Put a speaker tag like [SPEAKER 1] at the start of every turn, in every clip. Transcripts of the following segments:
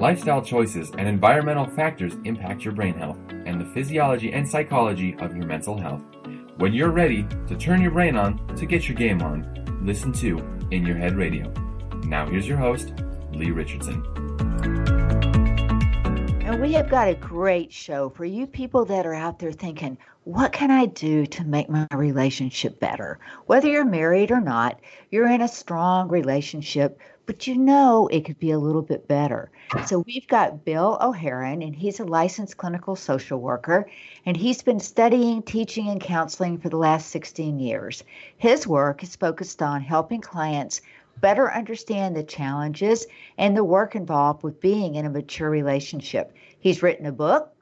[SPEAKER 1] Lifestyle choices and environmental factors impact your brain health and the physiology and psychology of your mental health. When you're ready to turn your brain on to get your game on, listen to In Your Head Radio. Now, here's your host, Lee Richardson.
[SPEAKER 2] And we have got a great show for you people that are out there thinking, what can I do to make my relationship better? Whether you're married or not, you're in a strong relationship, but you know it could be a little bit better. So we've got Bill O'Haron, and he's a licensed clinical social worker, and he's been studying, teaching, and counseling for the last 16 years. His work is focused on helping clients better understand the challenges and the work involved with being in a mature relationship. He's written a book,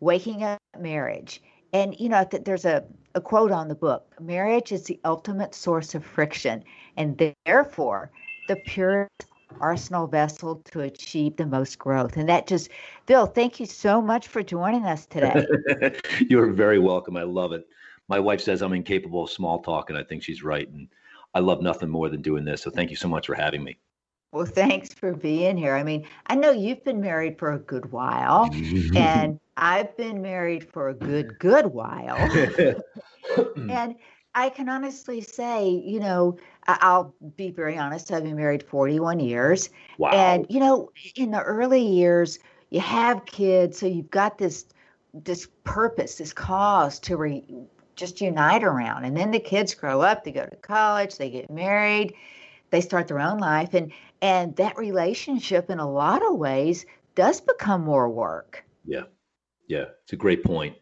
[SPEAKER 2] Waking Up Marriage. And, you know, there's a, a quote on the book marriage is the ultimate source of friction, and therefore, the purest arsenal vessel to achieve the most growth. And that just, Bill, thank you so much for joining us today.
[SPEAKER 3] You're very welcome. I love it. My wife says I'm incapable of small talk, and I think she's right. And I love nothing more than doing this. So thank you so much for having me.
[SPEAKER 2] Well, thanks for being here. I mean, I know you've been married for a good while, and I've been married for a good, good while. and I can honestly say, you know, I'll be very honest, I've been married 41 years.
[SPEAKER 3] Wow.
[SPEAKER 2] And, you know, in the early years, you have kids, so you've got this this purpose, this cause to re, just unite around. And then the kids grow up, they go to college, they get married, they start their own life and and that relationship in a lot of ways does become more work.
[SPEAKER 3] Yeah. Yeah, it's a great point.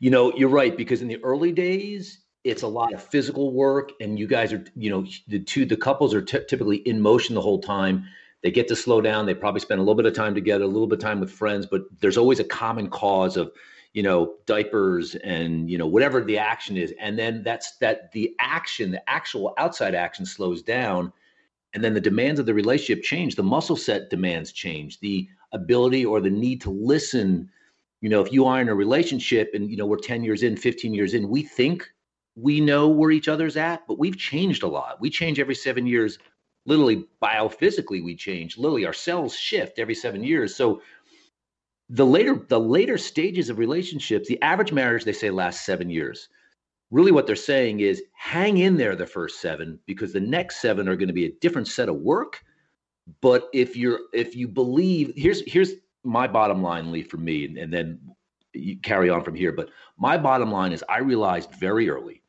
[SPEAKER 3] You know, you're right because in the early days it's a lot of physical work and you guys are you know the two the couples are t- typically in motion the whole time. They get to slow down. They probably spend a little bit of time together a little bit of time with friends but there's always a common cause of you know diapers and you know whatever the action is. And then that's that the action the actual outside action slows down and then the demands of the relationship change. The muscle set demands change. The ability or the need to listen. You know if you are in a relationship and you know we're 10 years in 15 years in we think we know where each other's at, but we've changed a lot. We change every seven years. Literally, biophysically, we change. Literally, our cells shift every seven years. So the later the later stages of relationships, the average marriage they say lasts seven years. Really, what they're saying is hang in there the first seven because the next seven are going to be a different set of work. But if you're if you believe here's here's my bottom line, Lee, for me, and, and then you carry on from here. But my bottom line is I realized very early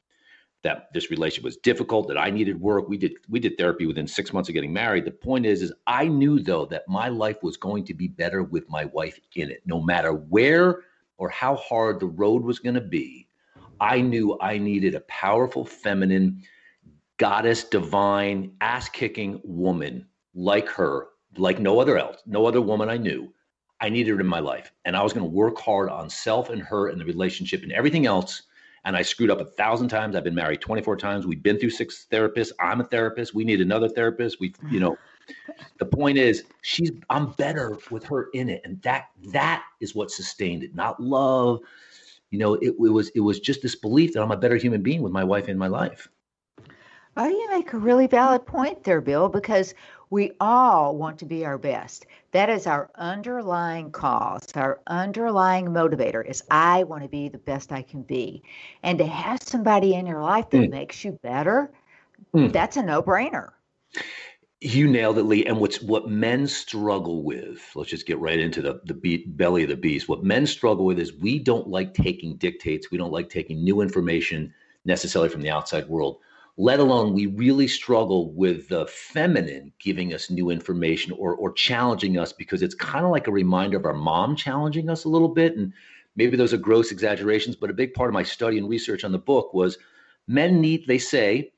[SPEAKER 3] that this relationship was difficult that i needed work. We did we did therapy within six months of getting married. The point is is i knew though that my life was going to be better with my wife in it. No matter where or how hard the road was going to be i knew i needed a powerful feminine goddess divine ass kicking woman like her like no other else no other woman i knew i needed her in my life. And i was going to work hard on self and her and the relationship and everything else and I screwed up a thousand times. I've been married 24 times. We've been through six therapists. I'm a therapist. We need another therapist. We, you know, the point is she's I'm better with her in it. And that that is what sustained it, not love. You know, it, it was it was just this belief that I'm a better human being with my wife in my life.
[SPEAKER 2] Well, you make a really valid point there, Bill, because we all want to be our best. That is our underlying cause, our underlying motivator is I want to be the best I can be. And to have somebody in your life that mm. makes you better, mm. that's a no-brainer.
[SPEAKER 3] You nailed it, Lee. And what's what men struggle with, let's just get right into the, the beat, belly of the beast. What men struggle with is we don't like taking dictates. We don't like taking new information necessarily from the outside world let alone we really struggle with the feminine giving us new information or or challenging us because it's kind of like a reminder of our mom challenging us a little bit. And maybe those are gross exaggerations but a big part of my study and research on the book was men need they say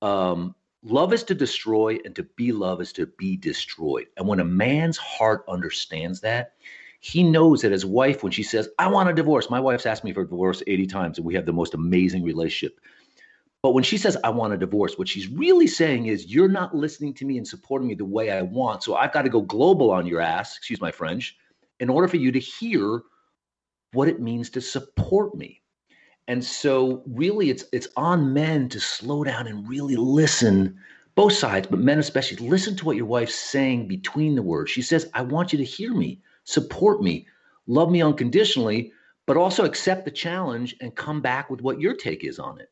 [SPEAKER 3] um, love is to destroy and to be love is to be destroyed. And when a man's heart understands that he knows that his wife when she says i want a divorce my wife's asked me for a divorce 80 times and we have the most amazing relationship but when she says, I want a divorce, what she's really saying is, You're not listening to me and supporting me the way I want. So I've got to go global on your ass, excuse my French, in order for you to hear what it means to support me. And so really it's it's on men to slow down and really listen both sides, but men especially, listen to what your wife's saying between the words. She says, I want you to hear me, support me, love me unconditionally, but also accept the challenge and come back with what your take is on it.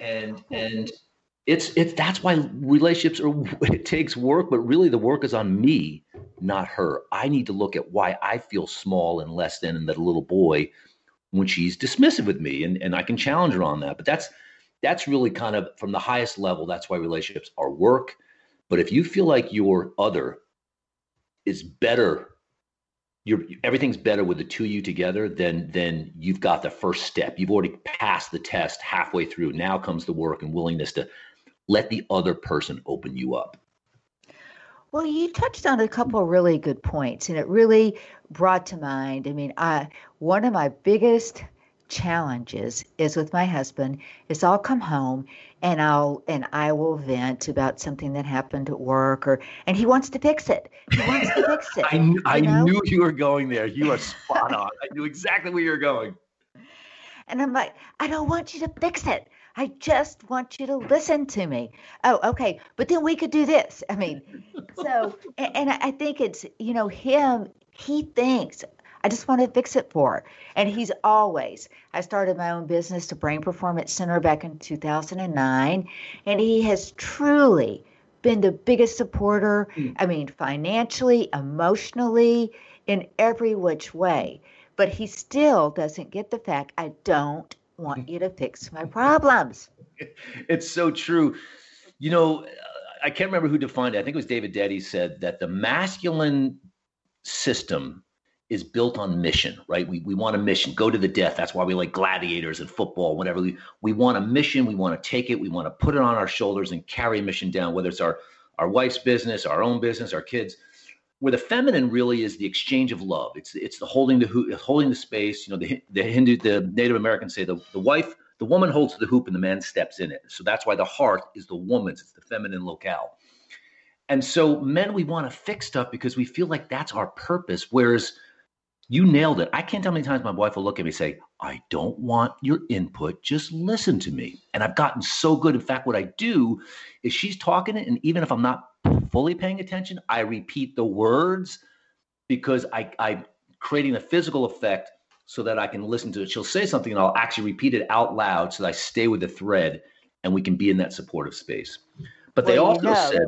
[SPEAKER 3] And and it's it's that's why relationships are it takes work, but really the work is on me, not her. I need to look at why I feel small and less than and that little boy when she's dismissive with me and, and I can challenge her on that. But that's that's really kind of from the highest level, that's why relationships are work. But if you feel like your other is better you're everything's better with the two of you together then then you've got the first step. You've already passed the test halfway through. Now comes the work and willingness to let the other person open you up.
[SPEAKER 2] Well you touched on a couple really good points and it really brought to mind i mean i one of my biggest challenges is with my husband is I'll come home and I'll and I will vent about something that happened at work or and he wants to fix it. He wants to fix it.
[SPEAKER 3] I, I knew you were going there. You are spot on. I knew exactly where you were going.
[SPEAKER 2] And I'm like, I don't want you to fix it. I just want you to listen to me. Oh, okay. But then we could do this. I mean, so, and, and I think it's, you know, him, he thinks, I just want to fix it for. And he's always, I started my own business, the Brain Performance Center, back in 2009. And he has truly been the biggest supporter. Mm. I mean, financially, emotionally, in every which way. But he still doesn't get the fact I don't want you to fix my problems.
[SPEAKER 3] It's so true. You know, I can't remember who defined it. I think it was David Deida said that the masculine system is built on mission, right? We, we want a mission, go to the death. That's why we like gladiators and football, whatever. We, we want a mission. We want to take it. We want to put it on our shoulders and carry a mission down, whether it's our, our wife's business, our own business, our kids. Where the feminine really is the exchange of love. It's it's the holding the hoop holding the space. You know, the the Hindu, the Native Americans say the, the wife, the woman holds the hoop and the man steps in it. So that's why the heart is the woman's. It's the feminine locale. And so men, we want to fix stuff because we feel like that's our purpose. Whereas you nailed it. I can't tell how many times my wife will look at me and say, I don't want your input. Just listen to me. And I've gotten so good. In fact, what I do is she's talking it, and even if I'm not fully paying attention, I repeat the words because I, I'm creating a physical effect so that I can listen to it. She'll say something and I'll actually repeat it out loud so that I stay with the thread and we can be in that supportive space. But they also said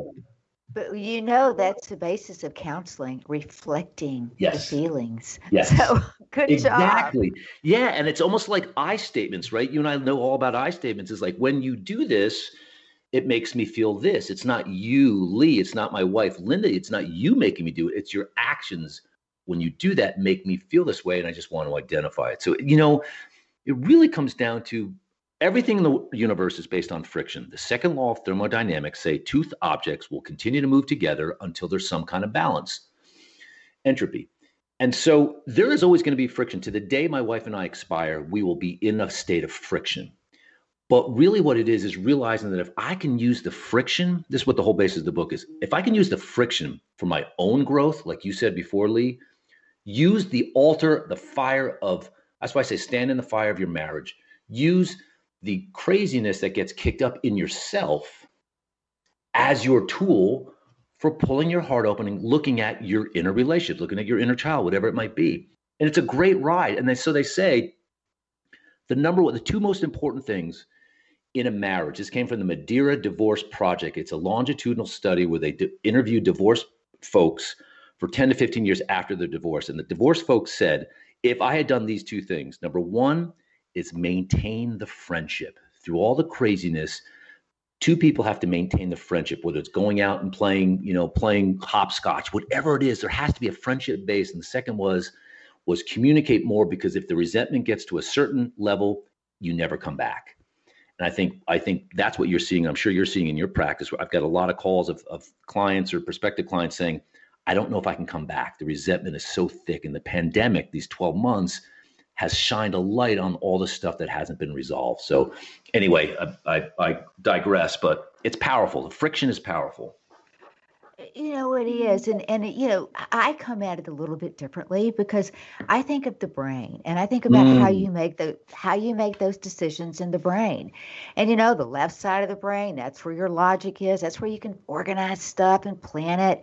[SPEAKER 2] but you know that's the basis of counseling, reflecting yes. the feelings.
[SPEAKER 3] Yes.
[SPEAKER 2] So good
[SPEAKER 3] exactly. job. Exactly. Yeah, and it's almost like I statements, right? You and I know all about I statements. Is like when you do this, it makes me feel this. It's not you, Lee. It's not my wife, Linda. It's not you making me do it. It's your actions when you do that make me feel this way, and I just want to identify it. So you know, it really comes down to Everything in the universe is based on friction. The second law of thermodynamics say two objects will continue to move together until there's some kind of balance. Entropy. And so there is always going to be friction. To the day my wife and I expire, we will be in a state of friction. But really, what it is is realizing that if I can use the friction, this is what the whole basis of the book is. If I can use the friction for my own growth, like you said before, Lee, use the altar, the fire of, that's why I say stand in the fire of your marriage. Use the craziness that gets kicked up in yourself as your tool for pulling your heart open and looking at your inner relationship, looking at your inner child, whatever it might be. And it's a great ride. And they, so they say the number one, the two most important things in a marriage. This came from the Madeira Divorce Project. It's a longitudinal study where they d- divorced folks for 10 to 15 years after their divorce. And the divorce folks said, if I had done these two things, number one, is maintain the friendship. Through all the craziness two people have to maintain the friendship whether it's going out and playing you know playing hopscotch whatever it is there has to be a friendship base. And the second was was communicate more because if the resentment gets to a certain level you never come back. And i think i think that's what you're seeing i'm sure you're seeing in your practice i've got a lot of calls of, of clients or prospective clients saying i don't know if i can come back. The resentment is so thick in the pandemic these 12 months has shined a light on all the stuff that hasn't been resolved. So, anyway, I, I, I digress, but it's powerful. The friction is powerful.
[SPEAKER 2] You know it is, and and you know I come at it a little bit differently because I think of the brain, and I think about mm. how you make the how you make those decisions in the brain, and you know the left side of the brain that's where your logic is, that's where you can organize stuff and plan it,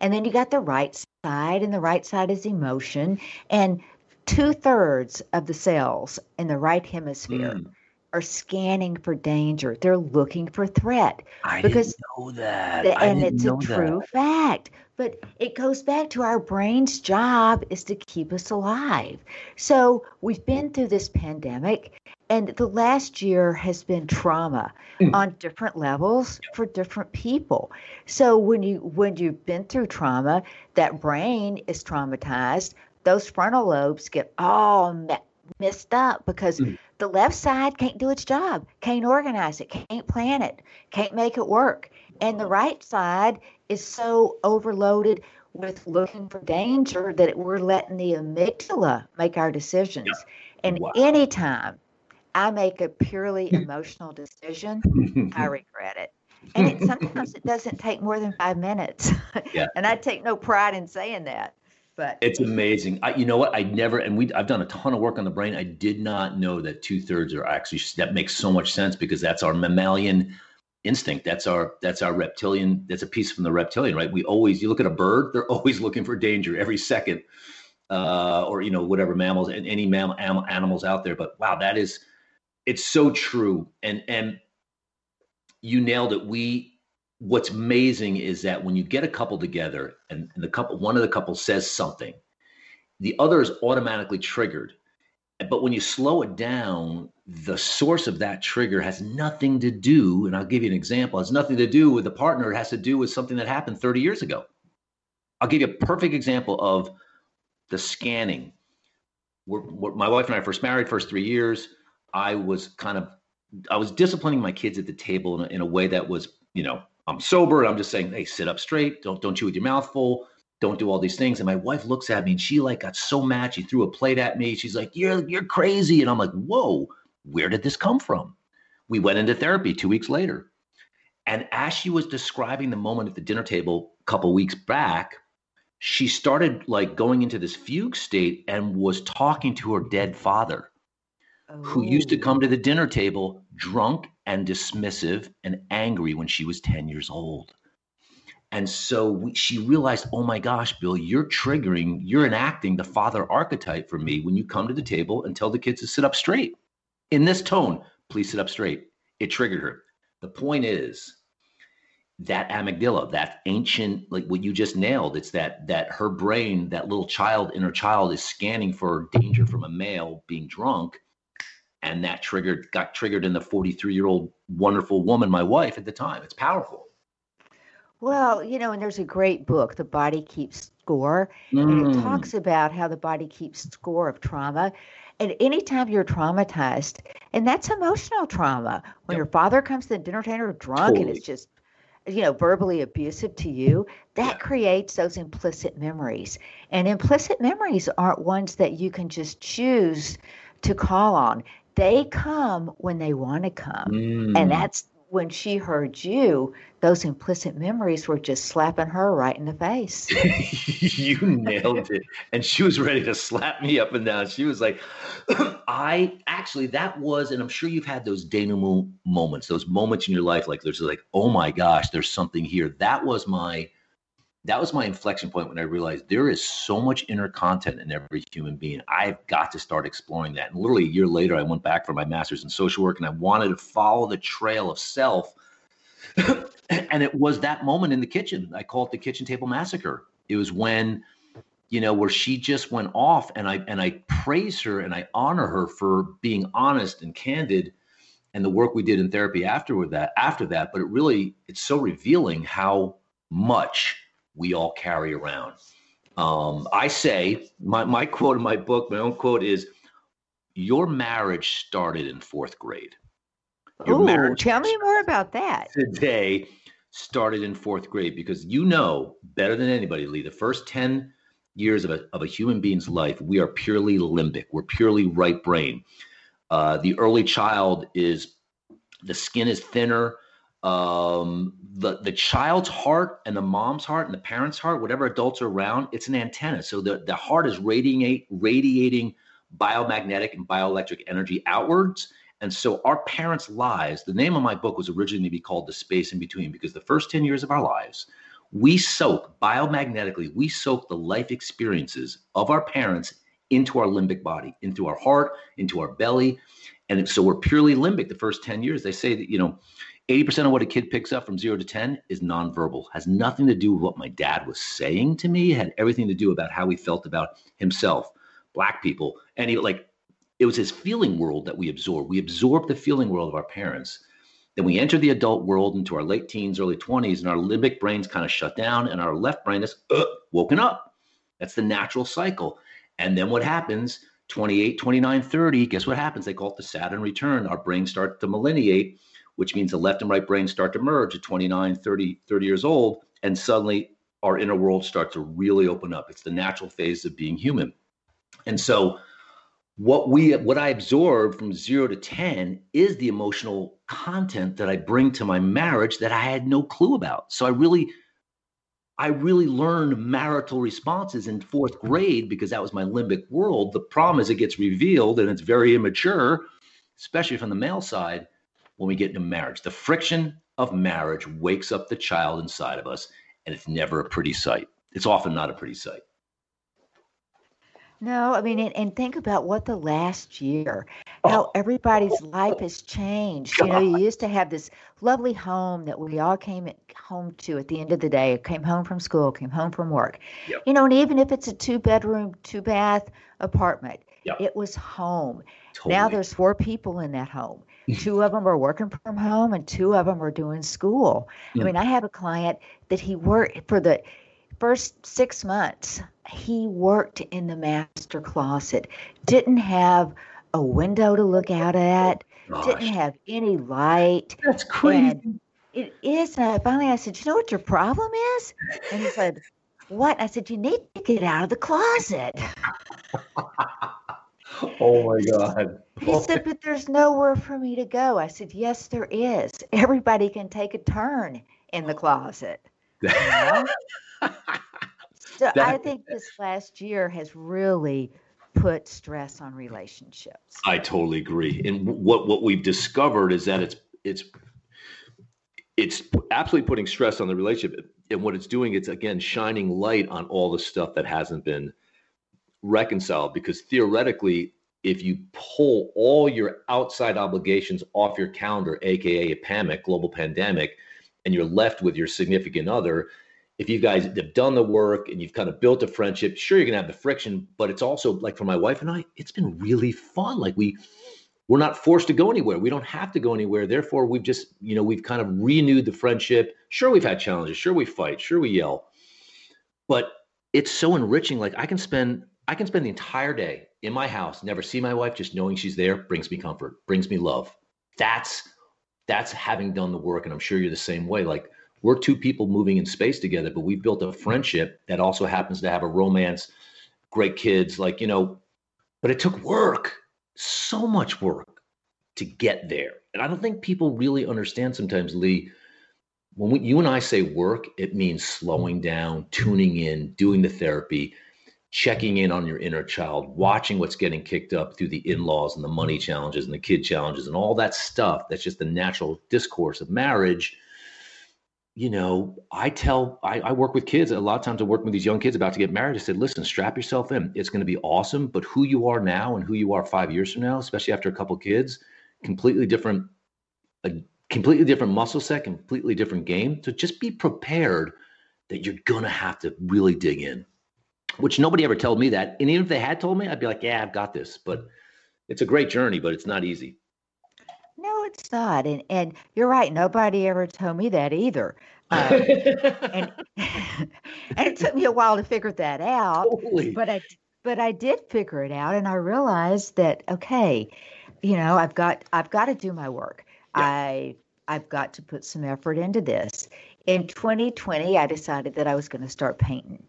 [SPEAKER 2] and then you got the right side, and the right side is emotion, and two thirds of the cells in the right hemisphere. Mm are scanning for danger. They're looking for threat.
[SPEAKER 3] I because didn't know that.
[SPEAKER 2] The, and it's a true that. fact. But it goes back to our brain's job is to keep us alive. So we've been through this pandemic, and the last year has been trauma mm. on different levels for different people. So when you when you've been through trauma, that brain is traumatized. Those frontal lobes get all messed up because mm. the left side can't do its job, can't organize it, can't plan it, can't make it work. And the right side is so overloaded with looking for danger that we're letting the amygdala make our decisions. Yeah. And wow. anytime I make a purely emotional decision, I regret it. And it, sometimes it doesn't take more than five minutes. Yeah. and I take no pride in saying that. But
[SPEAKER 3] it's amazing. I, you know what? I never, and we, I've done a ton of work on the brain. I did not know that two thirds are actually. That makes so much sense because that's our mammalian instinct. That's our that's our reptilian. That's a piece from the reptilian, right? We always. You look at a bird; they're always looking for danger every second, uh, or you know whatever mammals and any mammal animals out there. But wow, that is, it's so true. And and you nailed it. We what's amazing is that when you get a couple together and, and the couple one of the couple says something the other is automatically triggered. But when you slow it down the source of that trigger has nothing to do and i'll give you an example has nothing to do with the partner it has to do with something that happened 30 years ago. I'll give you a perfect example of the scanning. We're, we're, my wife and i first married first three years. I was kind of i was disciplining my kids at the table in a, in a way that was you know I'm sober. And I'm just saying, hey, sit up straight. Don't don't chew with your mouth full. Don't do all these things. And my wife looks at me and she like got so mad. She threw a plate at me. She's like, you're you're crazy. And I'm like, whoa, where did this come from? We went into therapy two weeks later. And as she was describing the moment at the dinner table a couple weeks back, she started like going into this fugue state and was talking to her dead father who used to oh. come to the oh. dinner table drunk and dismissive and angry when she was 10 years old. And so we, she realized, oh my gosh, Bill, you're triggering, you're enacting the father archetype for me when you come to the table and tell the kids to sit up straight. In this tone, please sit up straight. It triggered her. The point is that amygdala, that ancient, like what you just nailed, it's that that her brain, that little child, inner child, is scanning for danger from a male being drunk and that triggered got triggered in the 43 year old wonderful woman my wife at the time it's powerful
[SPEAKER 2] well you know and there's a great book the body keeps score mm. and it mm. talks about how the body keeps score of trauma and anytime you're traumatized and that's emotional trauma when yep. your father comes to the dinner table drunk totally. and it's just you know verbally abusive to you that yeah. creates those implicit memories and implicit memories aren't ones that you can just choose to call on they come when they want to come. Mm. And that's when she heard you, those implicit memories were just slapping her right in the face.
[SPEAKER 3] you nailed it. And she was ready to slap me up and down. She was like, I actually, that was, and I'm sure you've had those denouement moments, those moments in your life, like there's like, oh my gosh, there's something here. That was my that was my inflection point when I realized there is so much inner content in every human being. I've got to start exploring that. And literally a year later, I went back for my master's in social work and I wanted to follow the trail of self. and it was that moment in the kitchen. I call it the kitchen table massacre. It was when, you know, where she just went off and I and I praise her and I honor her for being honest and candid and the work we did in therapy afterward that after that. But it really it's so revealing how much we all carry around. Um, I say, my, my quote in my book, my own quote is, Your marriage started in fourth grade.
[SPEAKER 2] Your Ooh, marriage tell me more about that.
[SPEAKER 3] Today started in fourth grade because you know better than anybody, Lee, the first 10 years of a, of a human being's life, we are purely limbic, we're purely right brain. Uh, the early child is, the skin is thinner, um, the the child's heart and the mom's heart and the parent's heart, whatever adults are around, it's an antenna. So the, the heart is radiate radiating biomagnetic and bioelectric energy outwards. And so our parents' lives, the name of my book was originally to be called The Space in Between, because the first 10 years of our lives, we soak biomagnetically, we soak the life experiences of our parents into our limbic body, into our heart, into our belly. And so we're purely limbic the first 10 years. They say that, you know, 80% of what a kid picks up from zero to 10 is nonverbal, has nothing to do with what my dad was saying to me, had everything to do about how he felt about himself, black people. And he, like, it was his feeling world that we absorb. We absorb the feeling world of our parents. Then we enter the adult world into our late teens, early 20s, and our limbic brains kind of shut down, and our left brain is uh, woken up. That's the natural cycle. And then what happens? 28, 29, 30, guess what happens? They call it the Saturn return. Our brains start to myelinate which means the left and right brain start to merge at 29, 30, 30 years old. And suddenly our inner world starts to really open up. It's the natural phase of being human. And so what we what I absorb from 0 to 10 is the emotional content that I bring to my marriage that I had no clue about. So I really I really learned marital responses in 4th grade because that was my limbic world. The problem is it gets revealed and it's very immature, especially from the male side when we get into marriage. The friction of marriage wakes up the child inside of us, and it's never a pretty sight. It's often not a pretty sight.
[SPEAKER 2] No, I mean, and, and think about what the last year, oh. how oh. everybody's life has changed. You know, you used to have this lovely home that we all came home to at the end of the day, came home from school, came home from work. Yep. You know, and even if it's a two bedroom, two bath apartment, yep. it was home. Totally. Now there's four people in that home two of them are working from home and two of them are doing school. Yeah. I mean, I have a client that he worked for the first six months, he worked in the master closet, didn't have a window to look out at, Gosh. didn't have any light.
[SPEAKER 3] That's crazy. And
[SPEAKER 2] it is. And I finally I said, You know what your problem is? And he said, What? I said, You need to get out of the closet.
[SPEAKER 3] oh my God.
[SPEAKER 2] He said, But there's nowhere for me to go. I said, Yes, there is. Everybody can take a turn in the closet. You know? so that, I think this last year has really put stress on relationships.
[SPEAKER 3] I totally agree. And what what we've discovered is that it's it's it's absolutely putting stress on the relationship. And what it's doing, it's again shining light on all the stuff that hasn't been reconciled because theoretically if you pull all your outside obligations off your calendar aka a pandemic global pandemic and you're left with your significant other if you guys have done the work and you've kind of built a friendship sure you're gonna have the friction but it's also like for my wife and i it's been really fun. Like we we're not forced to go anywhere. We don't have to go anywhere. Therefore we've just you know we've kind of renewed the friendship. Sure we've had challenges. Sure we fight. Sure we yell. But it's so enriching. Like i can spend I can spend the entire day in my house, never see my wife, just knowing she's there brings me comfort, brings me love. That's that's having done the work, and I'm sure you're the same way. Like we're two people moving in space together, but we've built a friendship that also happens to have a romance, great kids, like you know. But it took work, so much work to get there, and I don't think people really understand sometimes, Lee. When we, you and I say work, it means slowing down, tuning in, doing the therapy checking in on your inner child, watching what's getting kicked up through the in laws and the money challenges and the kid challenges and all that stuff. That's just the natural discourse of marriage. You know, I tell, I, I, work with kids. A lot of times I'm working with these young kids about to get married. I said, listen, strap yourself in. It's going to be awesome. But who you are now and who you are five years from now, especially after a couple kids, completely different, a completely different muscle set, completely different game. So just be prepared that you're going to have to really dig in which nobody ever told me that. And even if they had told me, I'd be like, yeah, I've got this. But it's a great journey, but it's not easy.
[SPEAKER 2] No, it's not. And and you're right. Nobody ever told me that either. Um, and and it took me a while to figure that out. But I but I did figure it out, and I realized that okay, you know, I've got I've got to do my work. Yeah. I I've got to put some effort into this. In 2020, I decided that I was going to start painting.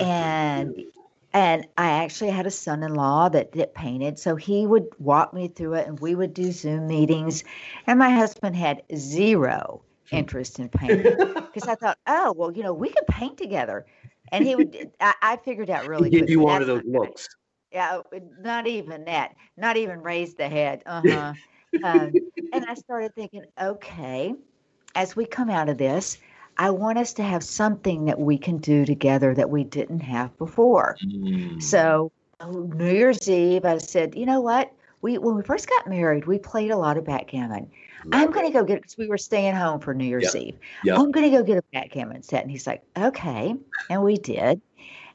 [SPEAKER 2] And and I actually had a son-in-law that that painted, so he would walk me through it, and we would do Zoom meetings. And my husband had zero interest in painting because I thought, oh, well, you know, we could paint together. And he would, I, I figured out really
[SPEAKER 3] Give you one of those looks.
[SPEAKER 2] Yeah, uh, not even that. Not even raise the head. Uh-huh. um, and I started thinking, okay, as we come out of this, I want us to have something that we can do together that we didn't have before.
[SPEAKER 3] Mm.
[SPEAKER 2] So New Year's Eve, I said, you know what? We when we first got married, we played a lot of backgammon. I'm going to go get because we were staying home for New Year's Eve.
[SPEAKER 3] Yeah.
[SPEAKER 2] I'm going to go get a backgammon set, and he's like, okay, and we did.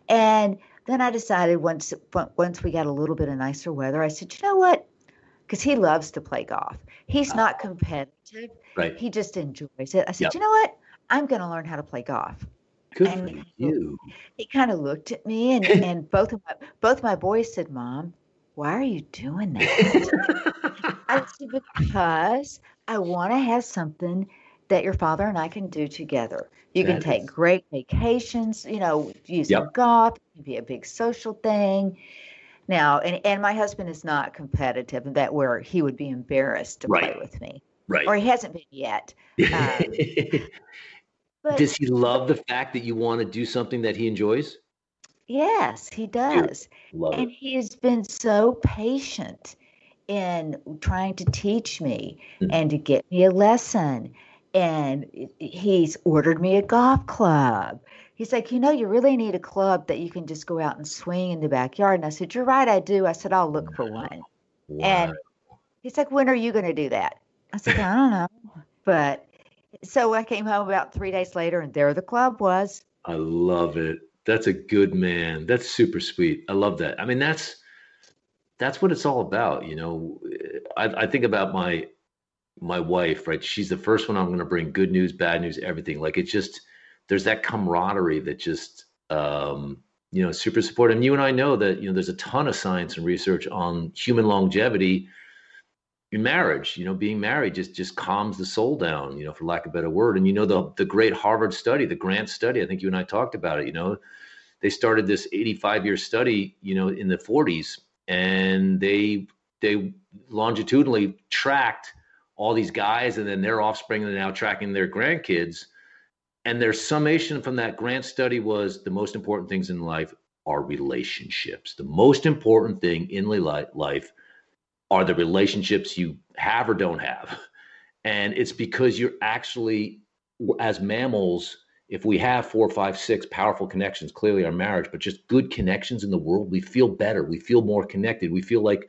[SPEAKER 2] And then I decided once once we got a little bit of nicer weather, I said, you know what? Because he loves to play golf. He's not competitive.
[SPEAKER 3] Right.
[SPEAKER 2] He just enjoys it. I said, you know what? I'm going to learn how to play golf
[SPEAKER 3] Good
[SPEAKER 2] and-
[SPEAKER 3] for you.
[SPEAKER 2] he kind of looked at me and, and both of my both my boys said mom why are you doing that i said because i want to have something that your father and i can do together you can take
[SPEAKER 3] is-
[SPEAKER 2] great vacations you know using
[SPEAKER 3] Yep.
[SPEAKER 2] golf it can be a big social thing now and, and my husband is not competitive in that where he would be embarrassed to play with me
[SPEAKER 3] right.
[SPEAKER 2] or he hasn't been yet um, but
[SPEAKER 3] Does he love the fact that you want to do something that he enjoys?
[SPEAKER 2] yes he does
[SPEAKER 3] Love
[SPEAKER 2] And he has been so patient in trying to teach me
[SPEAKER 3] Mm.
[SPEAKER 2] and to get me a lesson. And he's ordered me a golf club. He's like, you know, you really need a club that you can just go out and swing in the backyard. And I said, You're right, I do. I said, I'll look for one. And he's like, When are you going to do that? I said, I don't know. But so I came home about three days later, and there the club was.
[SPEAKER 3] I love it. That's a good man. That's super sweet. I love that. I mean, that's that's what it's all about. You know, I, I think about my my wife. Right, she's the first one I'm going to bring good news, bad news, everything. Like it's just there's that camaraderie that just um, you know super supportive. And you and I know that you know there's a ton of science and research on human longevity marriage you know being married just just calms the soul down you know for lack of a better word. And you know the the great harvard study the grant study i think you and i talked about it you know they started this 85 year study you know in the 40s and they they longitudinally tracked all these guys and then their offspring and now tracking their grandkids. And their summation from that grant study was the most important things in life are relationships. The most important thing in life are the relationships you have or don't have. And it's because you're actually, as mammals, if we have four, five, six powerful connections, clearly our marriage, but just good connections in the world, we feel better. We feel more connected. We feel like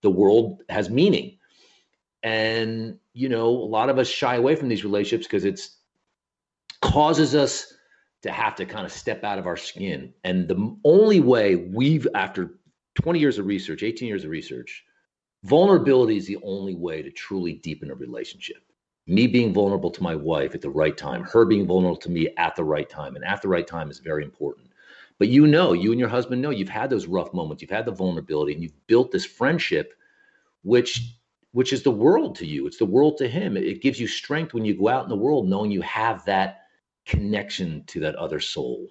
[SPEAKER 3] the world has meaning. And, you know, a lot of us shy away from these relationships because it's causes us to have to kind of step out of our skin. And the only way we've, after 20 years of research, 18 years of research, vulnerability is the only way to truly deepen a relationship. Me being vulnerable to my wife at the right time, her being vulnerable to me at the right time, and at the right time is very important. But you know, you and your husband know you've had those rough moments, you've had the vulnerability, and you've built this friendship, which which is the world to you. It's the world to him. It, gives you strength when you go out in the world, knowing you have that connection to that other soul.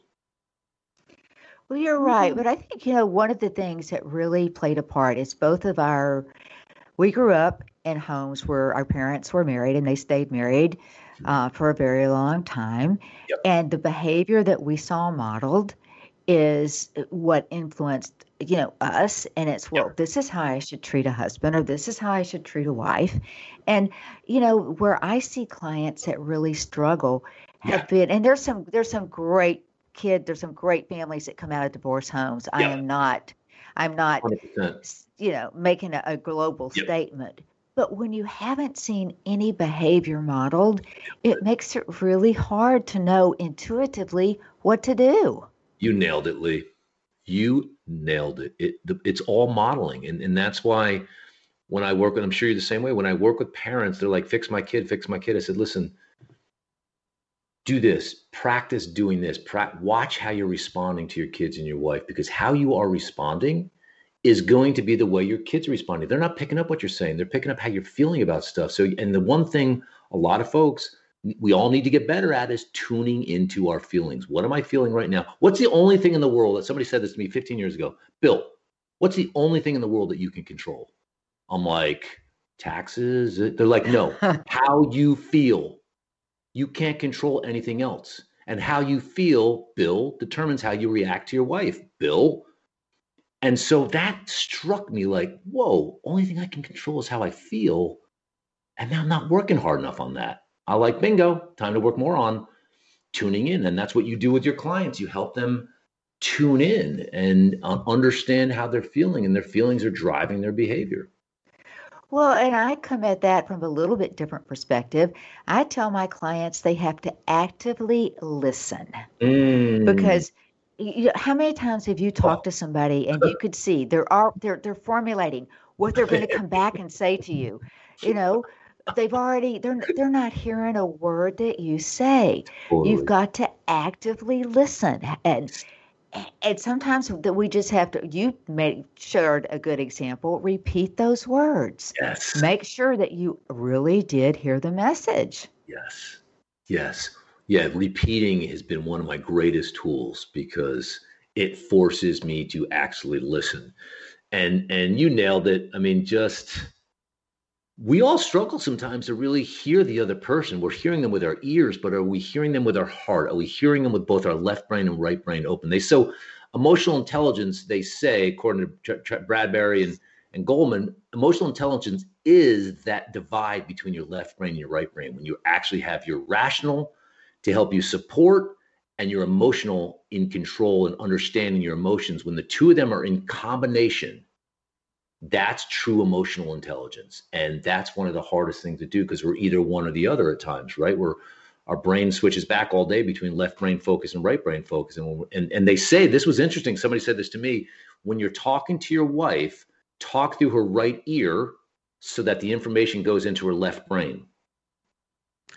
[SPEAKER 2] Well, you're right. But I think, you know, one of the things that really played a part is both of our, we grew up in homes where our parents were married and they stayed married uh, for a very long time.
[SPEAKER 3] Yep.
[SPEAKER 2] And the behavior that we saw modeled is what influenced, you know, us. And it's, well, this is how I should treat a husband or this is how I should treat a wife. And, you know, where I see clients that really struggle have
[SPEAKER 3] Yeah.
[SPEAKER 2] been, and there's some, there's some great kid there's some great families that come out of divorce homes i am not i'm not
[SPEAKER 3] 100%.
[SPEAKER 2] you know making a, a global
[SPEAKER 3] Yep.
[SPEAKER 2] statement but when you haven't seen any behavior modeled it makes it really hard to know intuitively what to do
[SPEAKER 3] You nailed it, Lee. You nailed it. it the, it's all modeling. And, and that's why when I work with, I'm sure you're the same way. When I work with parents, they're like, fix my kid, fix my kid. I said, listen, do this, practice doing this, pra- watch how you're responding to your kids and your wife, because how you are responding is going to be the way your kids are responding. They're not picking up what you're saying, they're picking up how you're feeling about stuff. So, and the one thing a lot of folks, we all need to get better at is tuning into our feelings. What am I feeling right now? What's the only thing in the world that somebody said this to me 15 years ago? Bill, what's the only thing in the world that you can control? I'm like, taxes? They're like, no, how you feel. You can't control anything else. And how you feel, Bill, determines how you react to your wife, Bill. And so that struck me like, whoa, only thing I can control is how I feel. And now I'm not working hard enough on that. I like bingo, time to work more on tuning in. And that's what you do with your clients. You help them tune in and uh, understand how they're feeling, and their feelings are driving their behavior.
[SPEAKER 2] Well, and I come at that from a little bit different perspective. I tell my clients they have to actively listen
[SPEAKER 3] Mm.
[SPEAKER 2] because you know, how many times have you talked to somebody and you could see they're are they're they're formulating what they're going to come back and say to you. You know, they've already they're they're not hearing a word that you say.
[SPEAKER 3] Totally.
[SPEAKER 2] You've got to actively listen and and sometimes that we just have to you made shared a good example repeat those words
[SPEAKER 3] yes.
[SPEAKER 2] make sure that you really did hear the message
[SPEAKER 3] Yes. Yes. Yeah. Repeating has been one of my greatest tools because it forces me to actually listen. And and you nailed it. I mean, just we all struggle sometimes to really hear the other person. We're hearing them with our ears, but are we hearing them with our heart? Are we hearing them with both our left brain and right brain open? They so emotional intelligence, they say, according to Ch- Ch- Bradberry and, and Goleman, emotional intelligence is that divide between your left brain and your right brain when you actually have your rational to help you support and your emotional in control and understanding your emotions. When the two of them are in combination, that's true emotional intelligence. And that's one of the hardest things to do because we're either one or the other at times right? We're our brain switches back all day between left brain focus and right brain focus. And, and and they say this was interesting. Somebody said this to me when you're talking to your wife talk through her right ear so that the information goes into her left brain.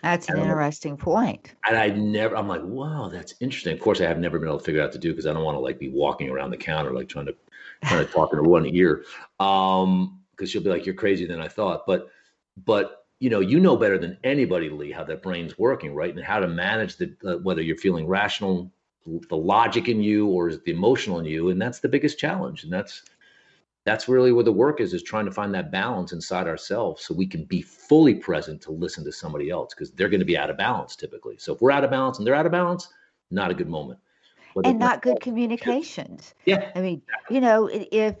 [SPEAKER 2] That's an
[SPEAKER 3] know.
[SPEAKER 2] interesting point.
[SPEAKER 3] and I never, I'm like, wow, that's interesting. Of course, I have never been able to figure out to do because I don't want to like be walking around the counter, like trying to, trying to talk in her one ear. Um, because she'll be like, you're crazy than I thought. But, but, you know, you know better than anybody, Lee, how that brain's working, right? And how to manage the, uh, whether you're feeling rational, the logic in you, or is the emotional in you. And that's the biggest challenge. And that's, that's really where the work is is trying to find that balance inside ourselves so we can be fully present to listen to somebody else because they're going to be out of balance typically so if we're out of balance and they're out of balance not a good moment
[SPEAKER 2] and not good communications.
[SPEAKER 3] Yeah.
[SPEAKER 2] I mean you know if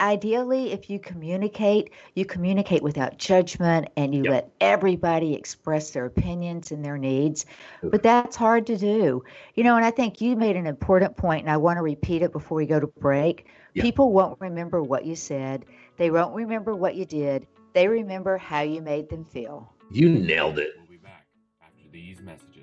[SPEAKER 2] ideally if you communicate you communicate without judgment and you
[SPEAKER 3] Yep.
[SPEAKER 2] let everybody express their opinions and their needs. But that's hard to do. You know and i think you made an important point and i want to repeat it before we go to break.
[SPEAKER 3] Yeah.
[SPEAKER 2] people won't remember what you said. They won't remember what you did. They remember how you made them feel.
[SPEAKER 3] You nailed it.
[SPEAKER 1] We'll be back after these messages.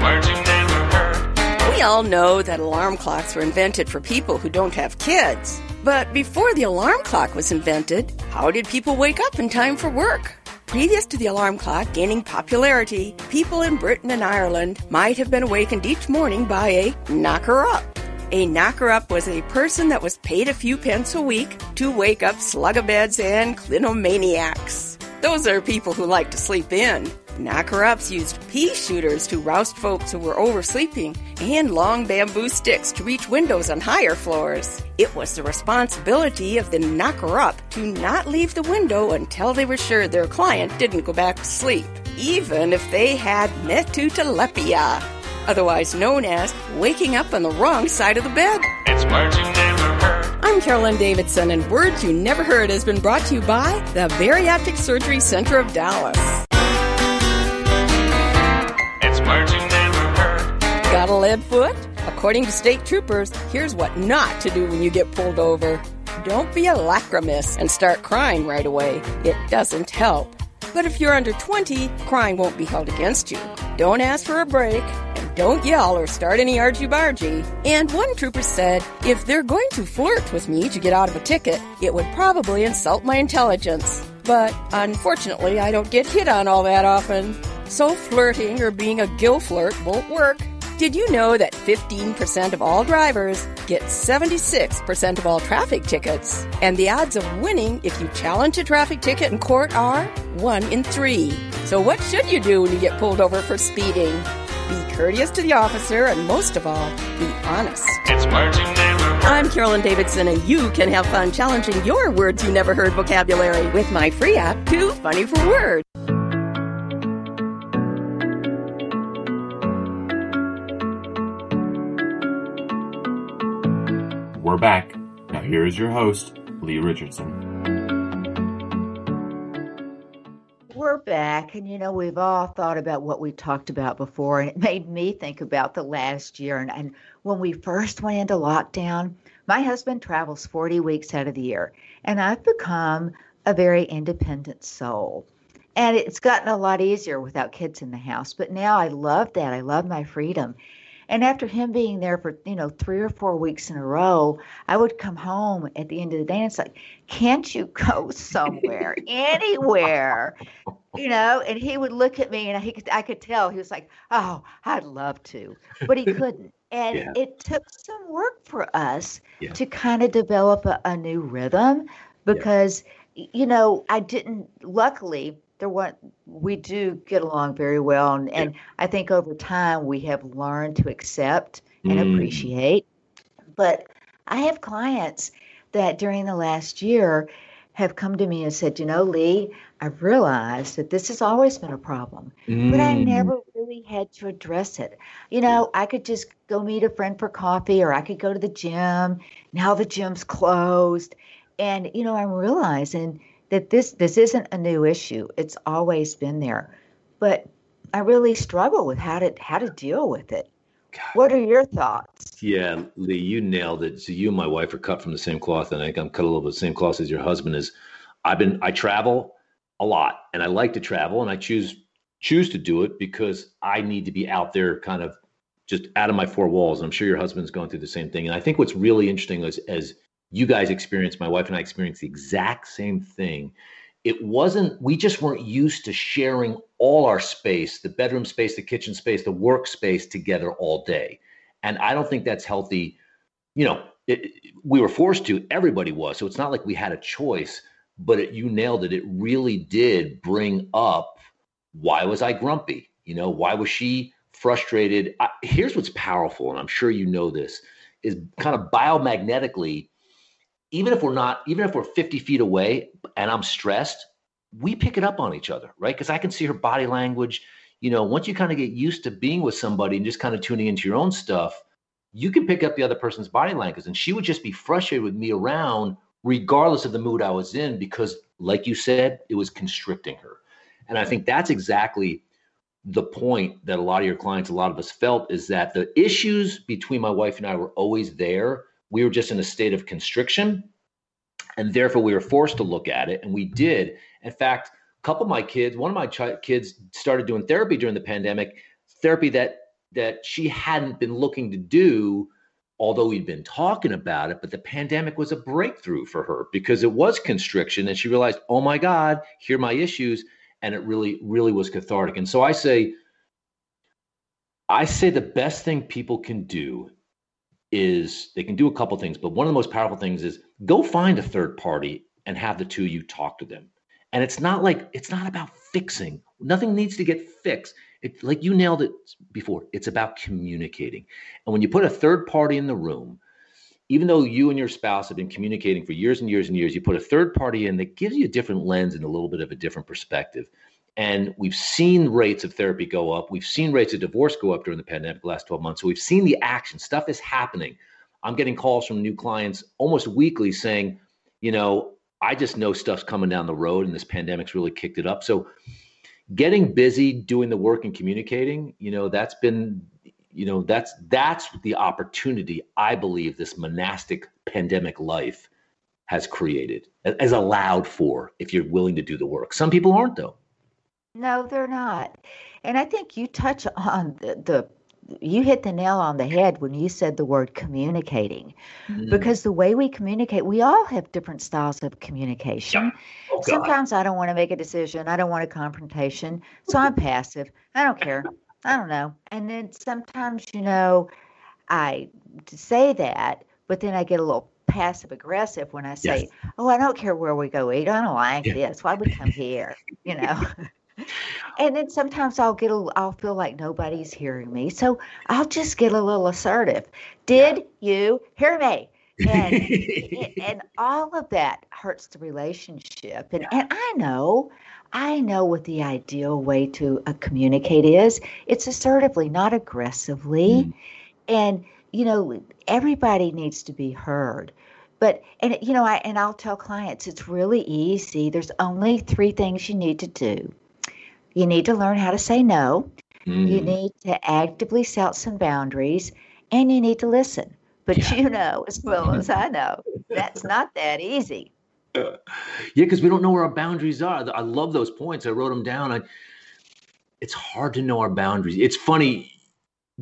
[SPEAKER 4] We all know that alarm clocks were invented for people who don't have kids. But before the alarm clock was invented, how did people wake up in time for work? Previous to the alarm clock gaining popularity, people in Britain and Ireland might have been awakened each morning by a knocker up. A knocker up was a person that was paid a few pence a week to wake up slugabeds and clinomaniacs. Those are people who like to sleep in. Ups used pea shooters to roust folks who were oversleeping and long bamboo sticks to reach windows on higher floors. It was the responsibility of the knocker up to not leave the window until they were sure their client didn't go back to sleep, even if they had matutolypea, otherwise known as waking up on the wrong side of the bed.
[SPEAKER 5] It's words you never heard.
[SPEAKER 4] I'm Carolyn Davidson, and Words You Never Heard has been brought to you by the Bariatric Surgery Center of Dallas.
[SPEAKER 5] Words you never heard.
[SPEAKER 4] Got a lead foot? According to state troopers, here's what not to do when you get pulled over. Don't be a lacrymus and start crying right away. It doesn't help. But if you're under 20, crying won't be held against you. Don't ask for a break, and don't yell or start any argy-bargy. And one trooper said, if they're going to flirt with me to get out of a ticket, it would probably insult my intelligence. But unfortunately, I don't get hit on all that often. So flirting or being a gill flirt won't work. Did you know that 15% of all drivers get 76% of all traffic tickets? And the odds of winning if you challenge a traffic ticket in court are 1 in 3. So what should you do when you get pulled over for speeding? Be courteous to the officer and most of all, be honest.
[SPEAKER 5] It's words you never
[SPEAKER 4] I'm Carolyn Davidson, and you can have fun challenging your words you never heard vocabulary with my free app, Too Funny for Words.
[SPEAKER 1] We're back. Now here is your host, Lee Richardson.
[SPEAKER 2] We're back, and you know, we've all thought about what we talked about before, and it made me think about the last year. And, and when we first went into lockdown, my husband travels 40 weeks out of the year, and I've become a very independent soul. And it's gotten a lot easier without kids in the house, but now I love that. I love my freedom. And after him being there for, you know, three or four weeks in a row, I would come home at the end of the day and it's like, can't you go somewhere, anywhere? You know, and he would look at me and he could, I could tell he was like, oh, I'd love to, but he couldn't. And
[SPEAKER 3] Yeah.
[SPEAKER 2] it took some work for us
[SPEAKER 3] Yeah.
[SPEAKER 2] to kind of develop a, a new rhythm because, y- you know, I didn't, luckily, there weren't, we do get along very well. And, and I think over time we have learned to accept and
[SPEAKER 3] Mm.
[SPEAKER 2] appreciate. But I have clients that during the last year have come to me and said, you know, Lee, I've realized that this has always been a problem, but I
[SPEAKER 3] Mm.
[SPEAKER 2] never really had to address it. You know, I could just go meet a friend for coffee or I could go to the gym. Now the gym's closed. And, you know, I'm realizing that this this isn't a new issue. It's always been there. But I really struggle with how to how to deal with it. What are your thoughts?
[SPEAKER 3] Yeah, Lee, you nailed it. So you and my wife are cut from the same cloth, and I think I'm cut a little bit the same cloth as your husband is. I've been I travel a lot, and I like to travel, and I choose choose to do it because I need to be out there, kind of just out of my four walls. And I'm sure your husband's going through the same thing. And I think what's really interesting is as you guys experienced, my wife and I experienced the exact same thing. It wasn't, we just weren't used to sharing all our space, the bedroom space, the kitchen space, the workspace together all day. And I don't think that's healthy. You know, it, we were forced to, everybody was. So it's not like we had a choice, but it, you nailed it. It really did bring up why was I grumpy? You know, why was she frustrated? I, here's what's powerful, and I'm sure you know this, is kind of biomagnetically, even if we're not, even if we're 50 feet away and I'm stressed, we pick it up on each other, right? Because I can see her body language. You know, once you kind of get used to being with somebody and just kind of tuning into your own stuff, you can pick up the other person's body language. And she would just be frustrated with me around, regardless of the mood I was in, because, like you said, it was constricting her. And I think that's exactly the point that a lot of your clients, a lot of us felt is that the issues between my wife and I were always there. We were just in a state of constriction. And therefore, we were forced to look at it. And we did. In fact, a couple of my kids, one of my chi- kids started doing therapy during the pandemic, therapy that that she hadn't been looking to do, although we'd been talking about it. But the pandemic was a breakthrough for her because it was constriction. And she realized, oh my God, here are my issues and it really really was cathartic and so i say i say the best thing people can do is they can do a couple things but one of the most powerful things is go find a third party and have the two of you talk to them. And it's not like it's not about fixing. Nothing needs to get fixed. It like you nailed it before it's about communicating. And when you put a third party in the room even though you and your spouse have been communicating for years and years and years, you put a third party in that gives you a different lens and a little bit of a different perspective. And we've seen rates of therapy go up. We've seen rates of divorce go up during the pandemic the last 12 months. So we've seen the action. Stuff is happening. I'm getting calls from new clients almost weekly saying, you know, I just know stuff's coming down the road and this pandemic's really kicked it up. So getting busy doing the work and communicating, you know, that's been you know that's that's the opportunity i believe this monastic pandemic life has created has allowed for if you're willing to do the work some people aren't though
[SPEAKER 2] No, they're not. And I think you touch on the, the you hit the nail on the head when you said the word communicating.
[SPEAKER 3] Mm.
[SPEAKER 2] Because the way we communicate, we all have different styles of communication.
[SPEAKER 3] Oh,
[SPEAKER 2] Sometimes I don't want to make a decision. I don't want a confrontation. So I'm passive. I don't care. I don't know. And then sometimes, you know, I say that, but then I get a little passive aggressive when I say, Oh, I don't care where we go eat. I don't like
[SPEAKER 3] Yeah.
[SPEAKER 2] this. Why we come here? You know? and then sometimes I'll get a, I'll feel like nobody's hearing me. So I'll just get a little assertive. Did you hear me? and and all of that hurts the relationship. And and I know, I know what the ideal way to uh, communicate is. It's assertively, not aggressively.
[SPEAKER 3] Mm.
[SPEAKER 2] And you know, everybody needs to be heard. But and you know, I and I'll tell clients it's really easy. There's only three things you need to do. You need to learn how to say no. You
[SPEAKER 3] Mm.
[SPEAKER 2] need to actively set some boundaries, and you need to listen. But
[SPEAKER 3] Yeah.
[SPEAKER 2] you know as well as I know, that's not that easy.
[SPEAKER 3] Yeah, because we don't know where our boundaries are. I love those points. I wrote them down. I, it's hard to know our boundaries. It's funny.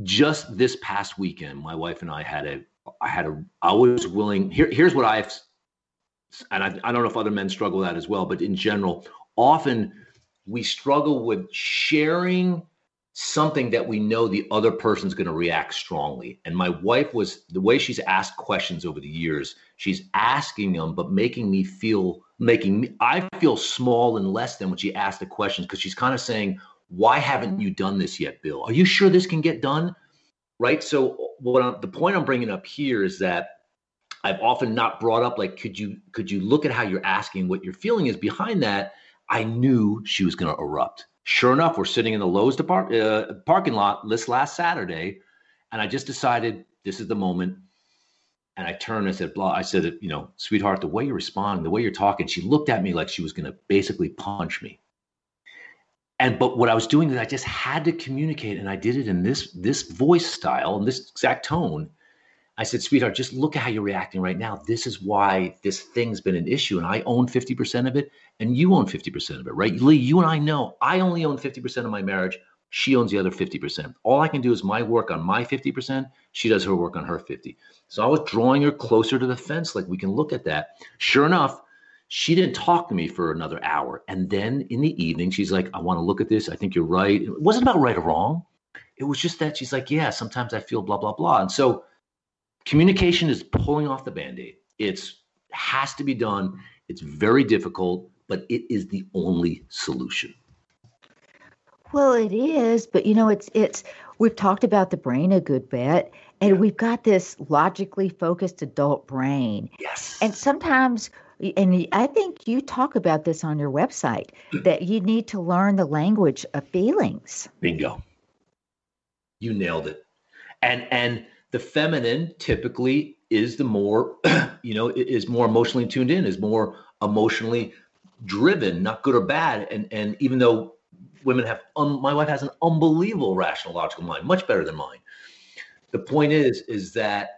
[SPEAKER 3] Just this past weekend, my wife and I had a. I had a. I was willing. Here, here's what I've. And I, I don't know if other men struggle with that as well, but in general, often we struggle with sharing something that we know the other person's going to react strongly. And my wife was the way she's asked questions over the years, she's asking them, but making me feel, making me, I feel small and less than when she asked the questions because she's kind of saying, Why haven't you done this yet, Bill? Are you sure this can get done? Right. So, what I'm, the point I'm bringing up here is that I've often not brought up, like, could you, could you look at how you're asking what your feeling is behind that? I knew she was going to erupt. Sure enough, we're sitting in the Lowe's depart- uh, parking lot this last Saturday, and I just decided this is the moment. And I turned and said, "Blah." I said, "You know, sweetheart, the way you're responding, the way you're talking." She looked at me like she was going to basically punch me. And but what I was doing is I just had to communicate, and I did it in this this voice style and this exact tone. I said, sweetheart, just look at how you're reacting right now. This is why this thing's been an issue, and I own 50% of it, and you own 50% of it, right? Lee, you and I know I only own 50% of my marriage. She owns the other 50%. All I can do is my work on my 50%. She does her work on her 50. So I was drawing her closer to the fence, like we can look at that. Sure enough, she didn't talk to me for another hour. And then in the evening, she's like, I want to look at this. I think you're right. It wasn't about right or wrong. It was just that she's like, yeah, sometimes I feel blah, blah, blah. And so communication is pulling off the band-aid. It's has to be done. It's very difficult but it is the only solution.
[SPEAKER 2] Well, it is, but you know, it's it's we've talked about the brain a good bit, and we've got this logically focused adult brain.
[SPEAKER 3] yes.
[SPEAKER 2] And sometimes and I think you talk about this on your website mm. that you need to learn the language of feelings.
[SPEAKER 3] bingo. You nailed it. And and the feminine typically is the more you know is more emotionally tuned in is more emotionally driven not good or bad. And and even though women have un, my wife has an unbelievable rational logical mind much better than mine. The point is is that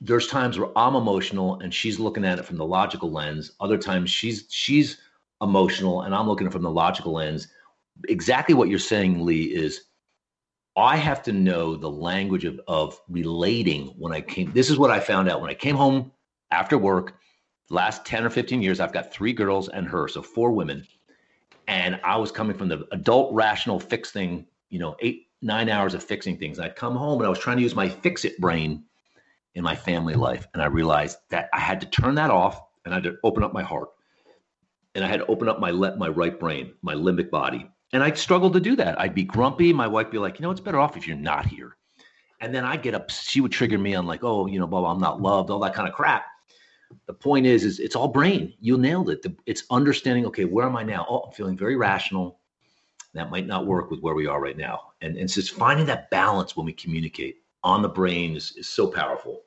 [SPEAKER 3] there's times where i'm emotional and she's looking at it from the logical lens. Other times she's she's emotional and i'm looking at it from the logical lens. Exactly what you're saying lee is I have to know the language of, of relating when I came. This is what I found out when I came home after work. Last 10 or 15 years, I've got three girls and her, so four women. And I was coming from the adult rational fix thing, you know, eight, nine hours of fixing things. And I'd come home and I was trying to use my fix it brain in my family life. And I realized that I had to turn that off and I had to open up my heart. And I had to open up my le- my right brain, my limbic body. And I struggled to do that. I'd be grumpy. My wife would be like, you know, it's better off if you're not here. And then I get up. She would trigger me on like, oh, you know, blah, blah, I'm not loved, all that kind of crap. The point is, is it's all brain. You nailed it. The, it's understanding. Okay, where am I now? Oh, I'm feeling very rational. That might not work with where we are right now. And, and it's just finding that balance when we communicate on the brain is, is so powerful.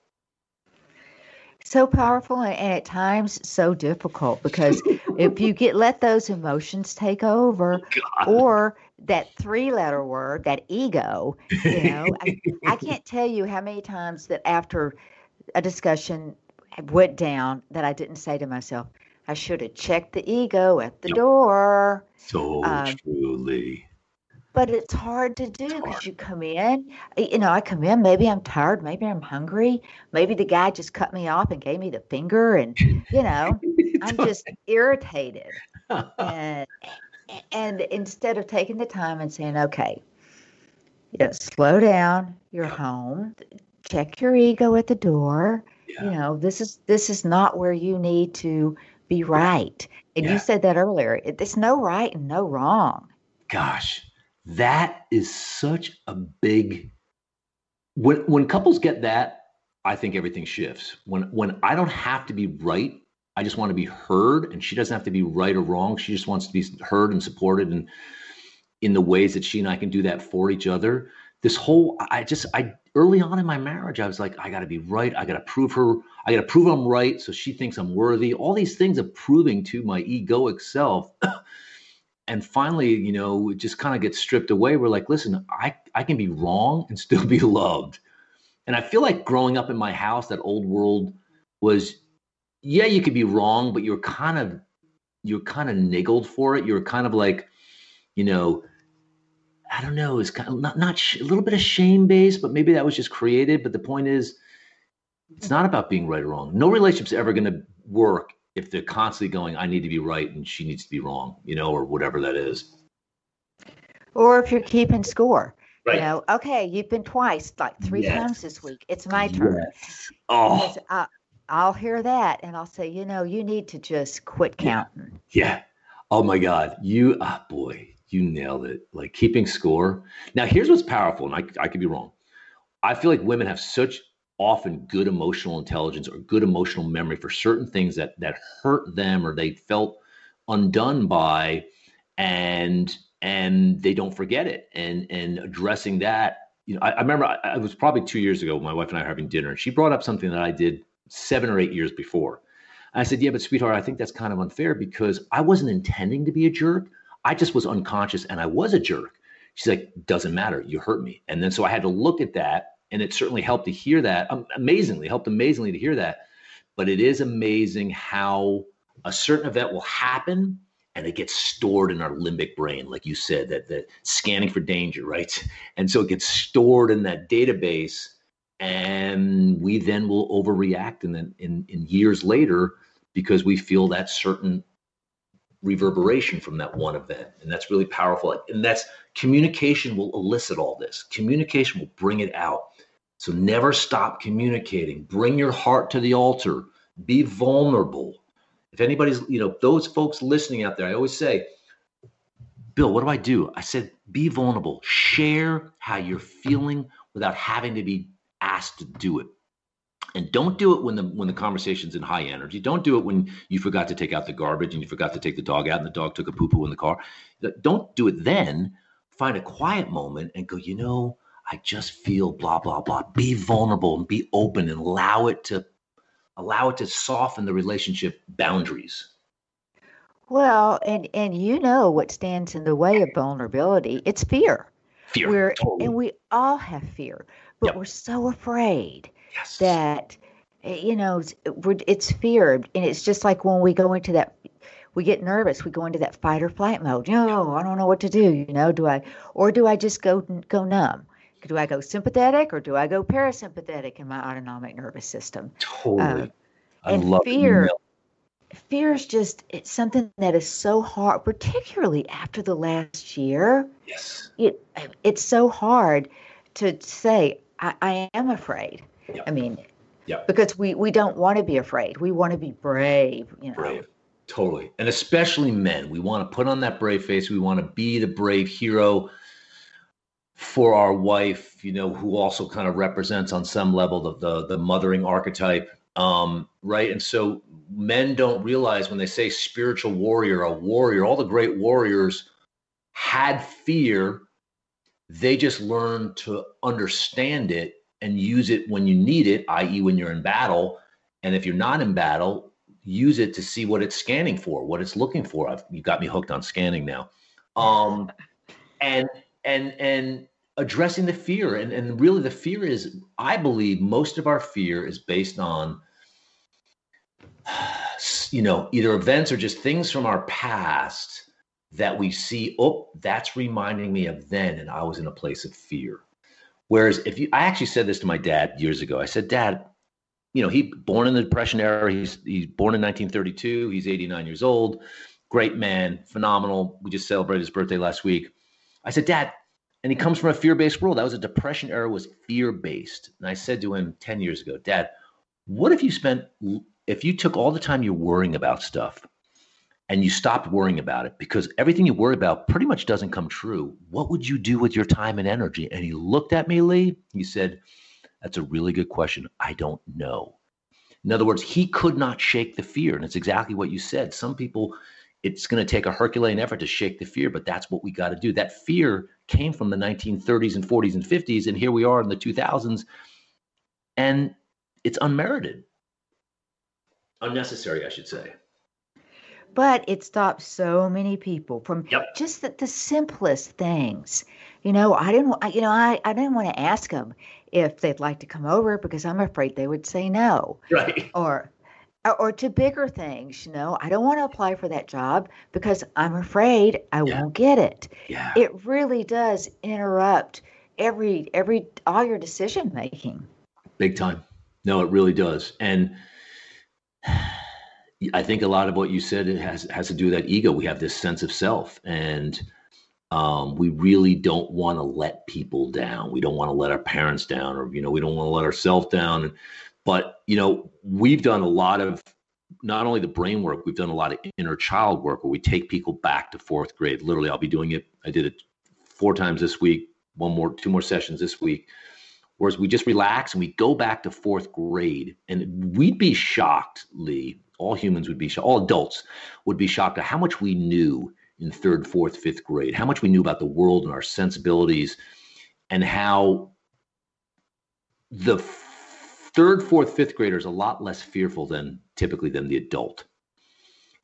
[SPEAKER 2] So powerful and at times so difficult because if you get let those emotions take over or that three letter word, that ego, you know, I, I can't tell you how many times that after a discussion went down that I didn't say to myself, I should have checked the ego at the door.
[SPEAKER 3] So
[SPEAKER 2] Um,
[SPEAKER 3] truly.
[SPEAKER 2] But it's hard to do because you come in, you know, I come in, maybe I'm tired, maybe I'm hungry, maybe the guy just cut me off and gave me the finger, and, you know, I'm just irritated. And, and instead of taking the time and saying, okay, you know, slow down, you're home, check your ego at the door.
[SPEAKER 3] Yeah.
[SPEAKER 2] You know, this is this is not where you need to be right. And
[SPEAKER 3] Yeah.
[SPEAKER 2] you said that earlier. It- There's no right and no wrong.
[SPEAKER 3] gosh that is such a big when when couples get that I think everything shifts. When when I don't have to be right, I just want to be heard, and she doesn't have to be right or wrong. She just wants to be heard and supported, and in the ways that she and I can do that for each other. This whole, I just, I early on in my marriage, I was like, I got to be right. I got to prove her. I got to prove I'm right, so she thinks I'm worthy. All these things of proving to my egoic self. and finally, you know, it just kind of gets stripped away. We're like, listen, I, I can be wrong and still be loved. And I feel like growing up in my house, that old world was, yeah, you could be wrong, but you're kind of, you're kind of niggled for it. You're kind of like, you know, I don't know, it's kind of not, not sh- a little bit of shame based, but maybe that was just created. But the point is, it's not about being right or wrong. No relationship's ever going to work if they're constantly going, I need to be right and she needs to be wrong, you know, or whatever that is.
[SPEAKER 2] Or if you're keeping score.
[SPEAKER 3] Right.
[SPEAKER 2] You know, okay, you've been twice, like three
[SPEAKER 3] Yes.
[SPEAKER 2] times this week. It's my turn.
[SPEAKER 3] Oh,
[SPEAKER 2] Because uh, I, I'll hear that and I'll say, you know, you need to just quit counting.
[SPEAKER 3] yeah. Oh my God. You, ah, boy, you nailed it. Like keeping score. Now, here's what's powerful, and I, I could be wrong. I feel like women have such often good emotional intelligence or good emotional memory for certain things that that hurt them or they felt undone by and and they don't forget it and and addressing that you know i, I remember I, I was probably two years ago my wife and i were having dinner and she brought up something that i did seven or eight years before. I said yeah but sweetheart i think that's kind of unfair because i wasn't intending to be a jerk. I just was unconscious and i was a jerk. She's like doesn't matter. You hurt me. And then so i had to look at that and it certainly helped to hear that um, amazingly helped amazingly to hear that. But it is amazing how a certain event will happen and it gets stored in our limbic brain like you said that that scanning for danger right? And so it gets stored in that database and we then will overreact and then in, in years later because we feel that certain reverberation from that one event. And that's really powerful. And that's communication will elicit all this. Communication will bring it out. So never stop communicating. Bring your heart to the altar. Be vulnerable. If anybody's you know those folks listening out there i always say bill what do i do? I said be vulnerable. Share how you're feeling without having to be asked to do it. And don't do it when the when the conversation's in high energy. Don't do it when you forgot to take out the garbage and you forgot to take the dog out and the dog took a poo poo in the car. Don't do it then. Find a quiet moment and go you know i just feel blah blah blah. Be vulnerable and be open and allow it to allow it to soften the relationship boundaries.
[SPEAKER 2] Well, and and you know what stands in the way of vulnerability? It's fear.
[SPEAKER 3] fear.
[SPEAKER 2] We're
[SPEAKER 3] totally.
[SPEAKER 2] and we all have fear, but
[SPEAKER 3] Yep.
[SPEAKER 2] we're so afraid
[SPEAKER 3] yes
[SPEAKER 2] that eh, you know it's, we're, it's fear, and it's just like when we go into that. We get nervous. We go into that fight or flight mode. No, I don't know what to do. You know, do I, or do I just go go numb? Do I go sympathetic or do I go parasympathetic in my autonomic nervous system?
[SPEAKER 3] totally i
[SPEAKER 2] and
[SPEAKER 3] love
[SPEAKER 2] fear-
[SPEAKER 3] nailed
[SPEAKER 2] fear is just it's something that is so hard particularly after the last year
[SPEAKER 3] yes
[SPEAKER 2] it it's so hard to say i, I am afraid.
[SPEAKER 3] Yeah.
[SPEAKER 2] i mean
[SPEAKER 3] Yeah.
[SPEAKER 2] because we we don't want to be afraid. We want to be brave you know.
[SPEAKER 3] Brave. Totally. And especially men. We want to put on that brave face. We want to be the brave hero for our wife you know who also kind of represents on some level the the, the mothering archetype. Um, right? And so men don't realize when they say spiritual warrior a warrior all the great warriors had fear they just learn to understand it and use it when you need it i.e when you're in battle and if you're not in battle use it to see what it's scanning for, what it's looking for. I've, you got me hooked on scanning now. Um, and and and addressing the fear, and and really the fear is, I believe, most of our fear is based on, you know, either events or just things from our past that we see. Oh, that's reminding me of then, and I was in a place of fear. Whereas if you, I actually said this to my dad years ago. I said, Dad, you know, he born in the Depression era. He's he's born in 1932. He's 89 years old. Great man, phenomenal. We just celebrated his birthday last week. I said, Dad, and he comes from a fear-based world. That was a Depression era was fear-based. And I said to him 10 years ago, Dad, what if you spent if you took all the time you're worrying about stuff and you stopped worrying about it because everything you worry about pretty much doesn't come true. What would you do with your time and energy? And he looked at me, Lee. He said, That's a really good question. I don't know. In other words, he could not shake the fear. And it's exactly what you said. Some people, it's going to take a Herculean effort to shake the fear, but that's what we got to do. That fear came from the 1930s and 40s and 50s. And here we are in the 2000s. And it's unmerited, unnecessary, I should say.
[SPEAKER 2] But it stops so many people from
[SPEAKER 3] Yep.
[SPEAKER 2] just the, the simplest things. You know, I didn't, I- you know, I, I didn't want to ask them if they'd like to come over because I'm afraid they would say no.
[SPEAKER 3] Right.
[SPEAKER 2] Or, or, or to bigger things, you know, I don't want to apply for that job because I'm afraid I
[SPEAKER 3] Yeah.
[SPEAKER 2] won't get it.
[SPEAKER 3] Yeah.
[SPEAKER 2] It really does interrupt every every all your decision making.
[SPEAKER 3] Big time. No, it really does. And I think a lot of what you said it has has to do with that ego. We have this sense of self, and um, we really don't want to let people down. We don't want to let our parents down, or you know, we don't want to let ourselves down. But you know, we've done a lot of not only the brain work, we've done a lot of inner child work where we take people back to fourth grade. Literally, I'll be doing it. I did it four times this week. One more, two more sessions this week Whereas we just relax and we go back to fourth grade, and we'd be shocked, Lee. All humans would be shocked. All adults would be shocked at how much we knew in third, fourth, fifth grade, how much we knew about the world and our sensibilities, and how the third, fourth, fifth grader is a lot less fearful than typically than the adult.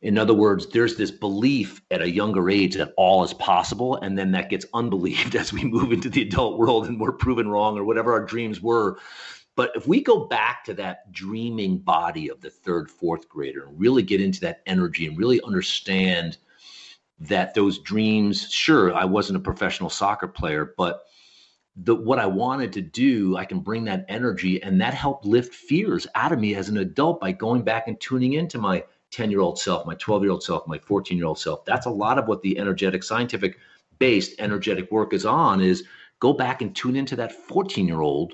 [SPEAKER 3] In other words, there's this belief at a younger age that all is possible, and then that gets unbelieved as we move into the adult world and we're proven wrong or whatever our dreams were. But if we go back to that dreaming body of the third, fourth grader and really get into that energy and really understand that those dreams, sure, I wasn't a professional soccer player, but the what I wanted to do, I can bring that energy and that helped lift fears out of me as an adult by going back and tuning into my 10 year old self, my 12 year old self, my 14 year old self. That's a lot of what the energetic, scientific based energetic work is on is go back and tune into that 14 year old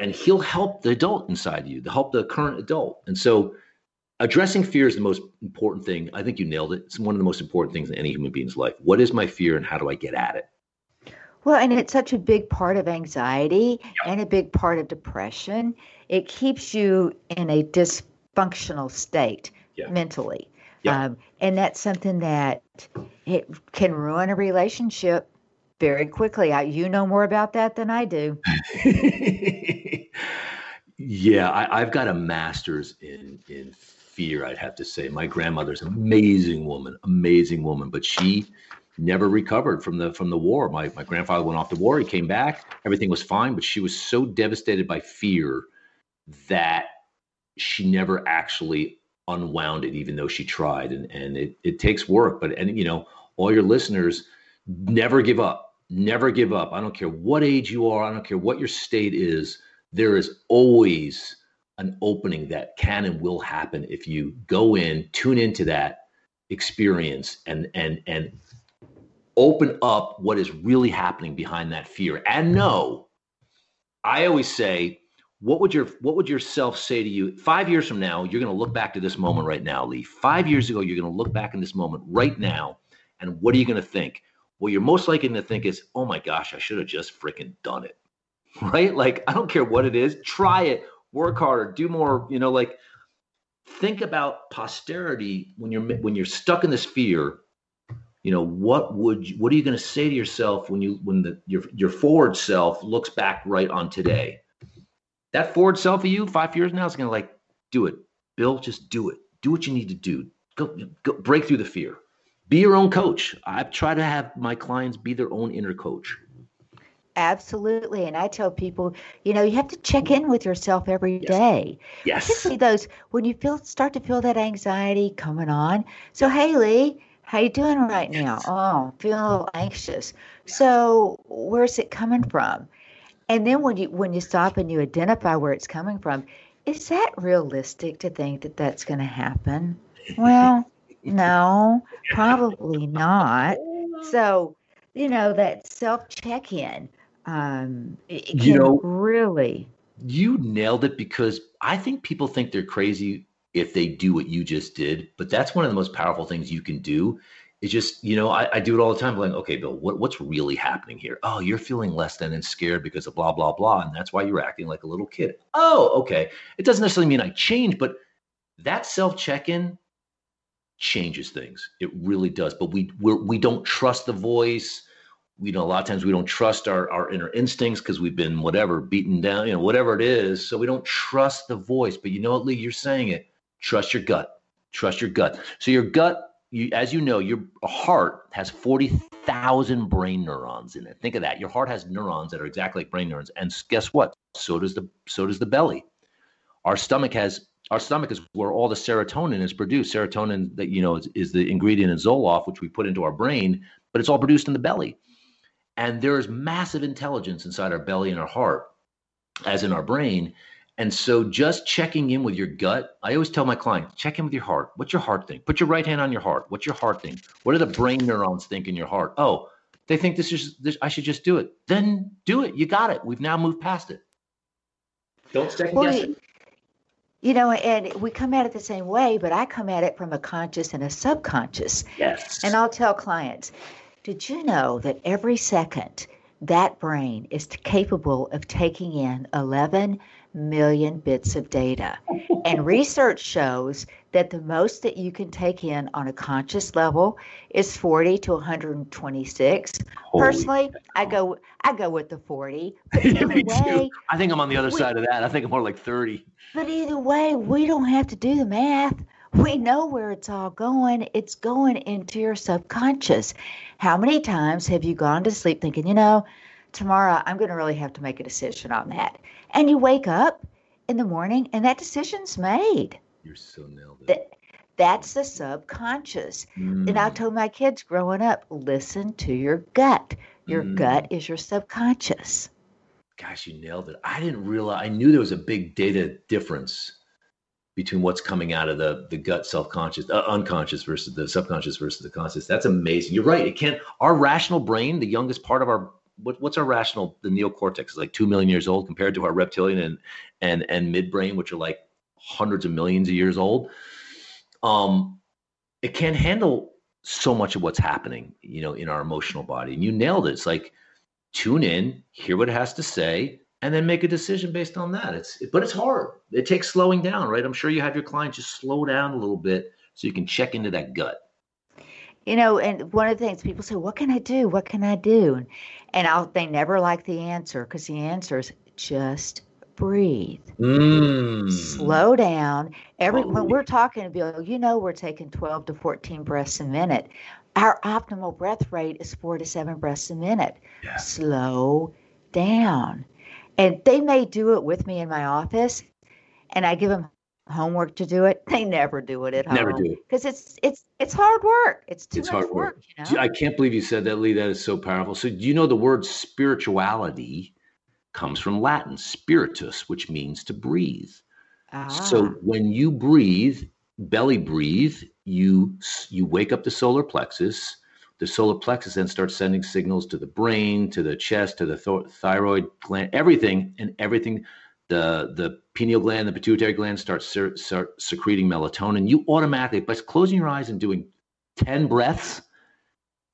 [SPEAKER 3] and he'll help the adult inside you, to help the current adult. And so addressing fear is the most important thing. I think you nailed it. It's one of the most important things in any human being's life. What is my fear and how do I get at it?
[SPEAKER 2] Well, and it's such a big part of anxiety and a big part of depression. It keeps you in a dysfunctional state
[SPEAKER 3] Yeah.
[SPEAKER 2] mentally. Um, and that's something that it can ruin a relationship very quickly. I, you know more about that than I do.
[SPEAKER 3] yeah, I, I've got a master's in in fear. I'd have to say, my grandmother's an amazing woman, amazing woman, but she never recovered from the from the war. My my grandfather went off to war. He came back. Everything was fine, but she was so devastated by fear that she never actually unwound it, even though she tried. And and it it takes work. But and you know, all your listeners, never give up. Never give up. I don't care what age you are. I don't care what your state is. There is always an opening that can and will happen if you go in, tune into that experience, and and and open up what is really happening behind that fear. And mm-hmm. know, I always say, what would your what would yourself say to you five years from now? You're going to look back to this moment right now, Lee. Five years ago, you're going to look back in this moment right now, and what are you going to think? What you're most likely to think is, oh my gosh, I should have just freaking done it. Right? Like, I don't care what it is, try it, work harder, do more, you know, like think about posterity when you're when you're stuck in this fear. You know, what would you, what are you going to say to yourself when you when the your your forward self looks back right on today? That forward self of you five years now is going to like, do it, Bill. Just do it. Do what you need to do. Go, go break through the fear. Be your own coach. I try to have my clients be their own inner coach.
[SPEAKER 2] Absolutely. And I tell people, you know, you have to check in with yourself every
[SPEAKER 3] Yes.
[SPEAKER 2] day.
[SPEAKER 3] Yes.
[SPEAKER 2] Particularly those when you feel start to feel that anxiety coming on. So Haley, how you doing right now? Oh, feeling a little anxious. So where's it coming from? And then when you when you stop and you identify where it's coming from, is that realistic to think that that's going to happen? Well, no, probably not. So, you know, that self check in um, it, it
[SPEAKER 3] You know-
[SPEAKER 2] really
[SPEAKER 3] You nailed it because I think people think they're crazy if they do what you just did. But that's one of the most powerful things you can do. Is just you know I, I do it all the time. Like, okay, Bill, what, what's really happening here? Oh, you're feeling less than and scared because of blah blah blah, and that's why you're acting like a little kid. Oh, okay. It doesn't necessarily mean I change, but that self check in changes things. It really does. But we we're, we don't trust the voice. We know a lot of times we don't trust our our inner instincts because we've been whatever beaten down, you know, whatever it is. So we don't trust the voice. But you know what, Lee? You're saying it. Trust your gut. Trust your gut. So your gut. You, as you know, your heart has 40,000 brain neurons in it. Think of that. Your heart has neurons that are exactly like brain neurons. And guess what? So does the so does the belly. Our stomach has our stomach is where all the serotonin is produced. Serotonin that you know is, is the ingredient in Zoloft, which we put into our brain, but it's all produced in the belly. And there is massive intelligence inside our belly and our heart, as in our brain. And so just checking in with your gut, I always tell my clients, check in with your heart. What's your heart think? Put your right hand on your heart. What's your heart think? What do the brain neurons think in your heart? Oh, they think this is this, I should just do it. Then do it. You got it. We've now moved past it. Don't second guess it.
[SPEAKER 2] you know, and we come at it the same way, but I come at it from a conscious and a subconscious.
[SPEAKER 3] Yes.
[SPEAKER 2] And I'll tell clients, did you know that every second that brain is capable of taking in 11 million bits of data? And research shows that the most that you can take in on a conscious level is 40 to 126.
[SPEAKER 3] Holy
[SPEAKER 2] Personally, I go I go with the 40. But either
[SPEAKER 3] me too. I think I'm on the other
[SPEAKER 2] we-
[SPEAKER 3] side of that. I think I'm more like 30.
[SPEAKER 2] but either way, we don't have to do the math. We know where it's all going. It's going into your subconscious. How many times have you gone to sleep thinking, you know, tomorrow I'm going to really have to make a decision on that? And you wake up in the morning and that decision's made.
[SPEAKER 3] You're so nailed it.
[SPEAKER 2] That, that's the subconscious. And I
[SPEAKER 3] Mm,
[SPEAKER 2] told my kids growing up, listen to your gut. Your
[SPEAKER 3] Mm.
[SPEAKER 2] gut is your subconscious.
[SPEAKER 3] Gosh, you nailed it. I didn't realize, I knew there was a big data difference between what's coming out of the, the gut self-conscious, uh, unconscious versus the subconscious versus the conscious. That's amazing. You're right. It can't, our rational brain, the youngest part of our, what, what's our rational, the neocortex is like 2 million years old compared to our reptilian and, and, and midbrain, which are like hundreds of millions of years old. Um, it can't handle so much of what's happening, you know, in our emotional body. And you nailed it. It's like tune in, hear what it has to say, and then make a decision based on that. It's but it's hard. It takes slowing down, right? I'm sure you have your clients just slow down a little bit so you can check into that gut.
[SPEAKER 2] You know, and one of the things people say, "What can I do? What can I do?" And, and I'll, they never like the answer because the answer is just breathe,
[SPEAKER 3] Mm.
[SPEAKER 2] slow down. Every when we're talking to Bill, you know, we're taking 12 to 14 breaths a minute. Our optimal breath rate is four to seven breaths a minute.
[SPEAKER 3] Yeah.
[SPEAKER 2] Slow down, and they may do it with me in my office, and I give them homework to do it. They never do it at home.
[SPEAKER 3] Never do it.
[SPEAKER 2] because it's it's it's hard work. It's too
[SPEAKER 3] It's
[SPEAKER 2] much
[SPEAKER 3] hard work.
[SPEAKER 2] You know?
[SPEAKER 3] I can't believe you said that, Lee. That is so powerful. So, do you know the word spirituality comes from Latin, spiritus, which means to breathe. So
[SPEAKER 2] Ah.
[SPEAKER 3] when you breathe, belly breathe, you you wake up the solar plexus. The solar plexus then starts sending signals to the brain, to the chest, to the tho- thyroid gland, everything, and everything. The the pineal gland, the pituitary gland starts ser- start secreting melatonin. You automatically, by closing your eyes and doing ten breaths,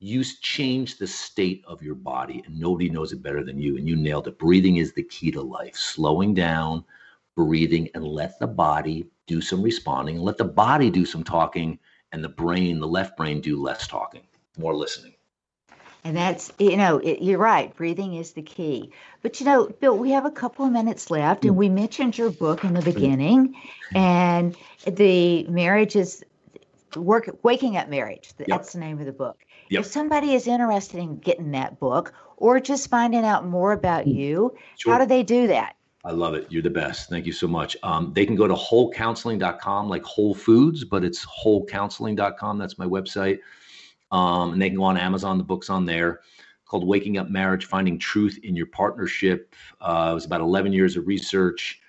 [SPEAKER 3] you change the state of your body, and nobody knows it better than you. And you nailed it. Breathing is the key to life. Slowing down, breathing and let the body do some responding, and let the body do some talking, and the brain, the left brain, do less talking, more listening.
[SPEAKER 2] And that's, you know, it, you're right. Breathing is the key. But, you know, Bill, we have a couple of minutes left,
[SPEAKER 3] Mm.
[SPEAKER 2] and we mentioned your book in the beginning, and the marriage is work, Waking Up Marriage. That's the name of the book.
[SPEAKER 3] Yep.
[SPEAKER 2] If somebody is interested in getting that book or just finding out more about you,
[SPEAKER 3] Mm. Sure.
[SPEAKER 2] how do they do that?
[SPEAKER 3] I love it. You're the best. Thank you so much. Um, they can go to wholecounseling.com, like Whole Foods, but it's wholecounseling.com. That's my website. Um, and they can go on Amazon. The book's on there called Waking Up Marriage Finding Truth in Your Partnership. Uh, it was about 11 years of research.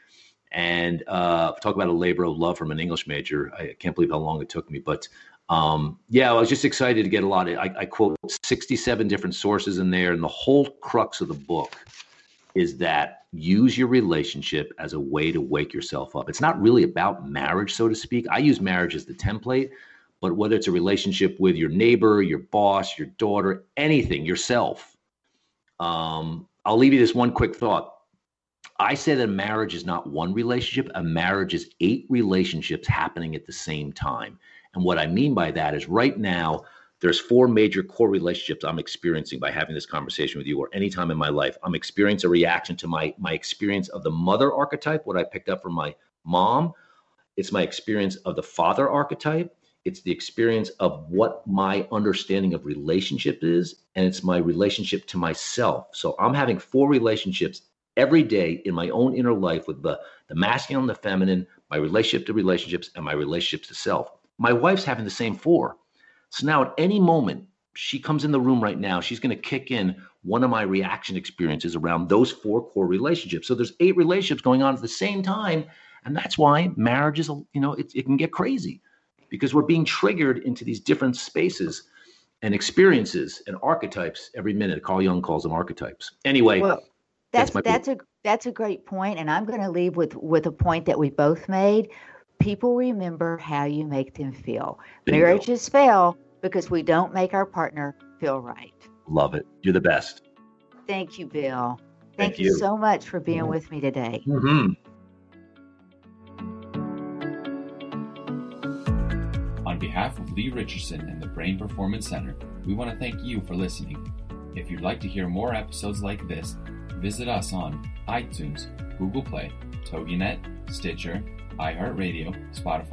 [SPEAKER 3] And uh, talk about a labor of love from an English major. I can't believe how long it took me. But um, yeah, I was just excited to get a lot of, I, I quote 67 different sources in there. And the whole crux of the book is that use your relationship as a way to wake yourself up. It's not really about marriage, so to speak. I use marriage as the template, but whether it's a relationship with your neighbor, your boss, your daughter, anything, yourself, um, I'll leave you this one quick thought. I say that a marriage is not one relationship, a marriage is eight relationships happening at the same time. And what I mean by that is right now, there's four major core relationships I'm experiencing by having this conversation with you or any time in my life. I'm experiencing a reaction to my my experience of the mother archetype, what I picked up from my mom. It's my experience of the father archetype. It's the experience of what my understanding of relationship is, and it's my relationship to myself. So I'm having four relationships every day in my own inner life with the, the masculine the feminine, my relationship to relationships, and my relationships to self. My wife's having the same four. So now at any moment, she comes in the room right now, she's going to kick in one of my reaction experiences around those four core relationships. So there's eight relationships going on at the same time. And that's why marriage is, you know, it, it can get crazy because we're being triggered into these different spaces and experiences and archetypes every minute. Carl Jung calls them archetypes. Anyway,
[SPEAKER 2] Well, that's that's a that's a great point, and I'm going to leave with with a point that we both made. People remember how you make them feel.
[SPEAKER 3] Bingo.
[SPEAKER 2] Marriages fail because we don't make our partner feel right.
[SPEAKER 3] love it. You're the best.
[SPEAKER 2] Thank you, Bill.
[SPEAKER 3] Thank
[SPEAKER 2] Thank, you.
[SPEAKER 3] you.
[SPEAKER 2] so much for being
[SPEAKER 3] Mhm.
[SPEAKER 2] with me today.
[SPEAKER 3] Mm-hmm.
[SPEAKER 1] On behalf of Lee Richardson and the Brain Performance Center, we want to thank you for listening. If you'd like to hear more episodes like this, visit us on iTunes, Google Play, TogiNet, Stitcher, iHeartRadio, Spotify,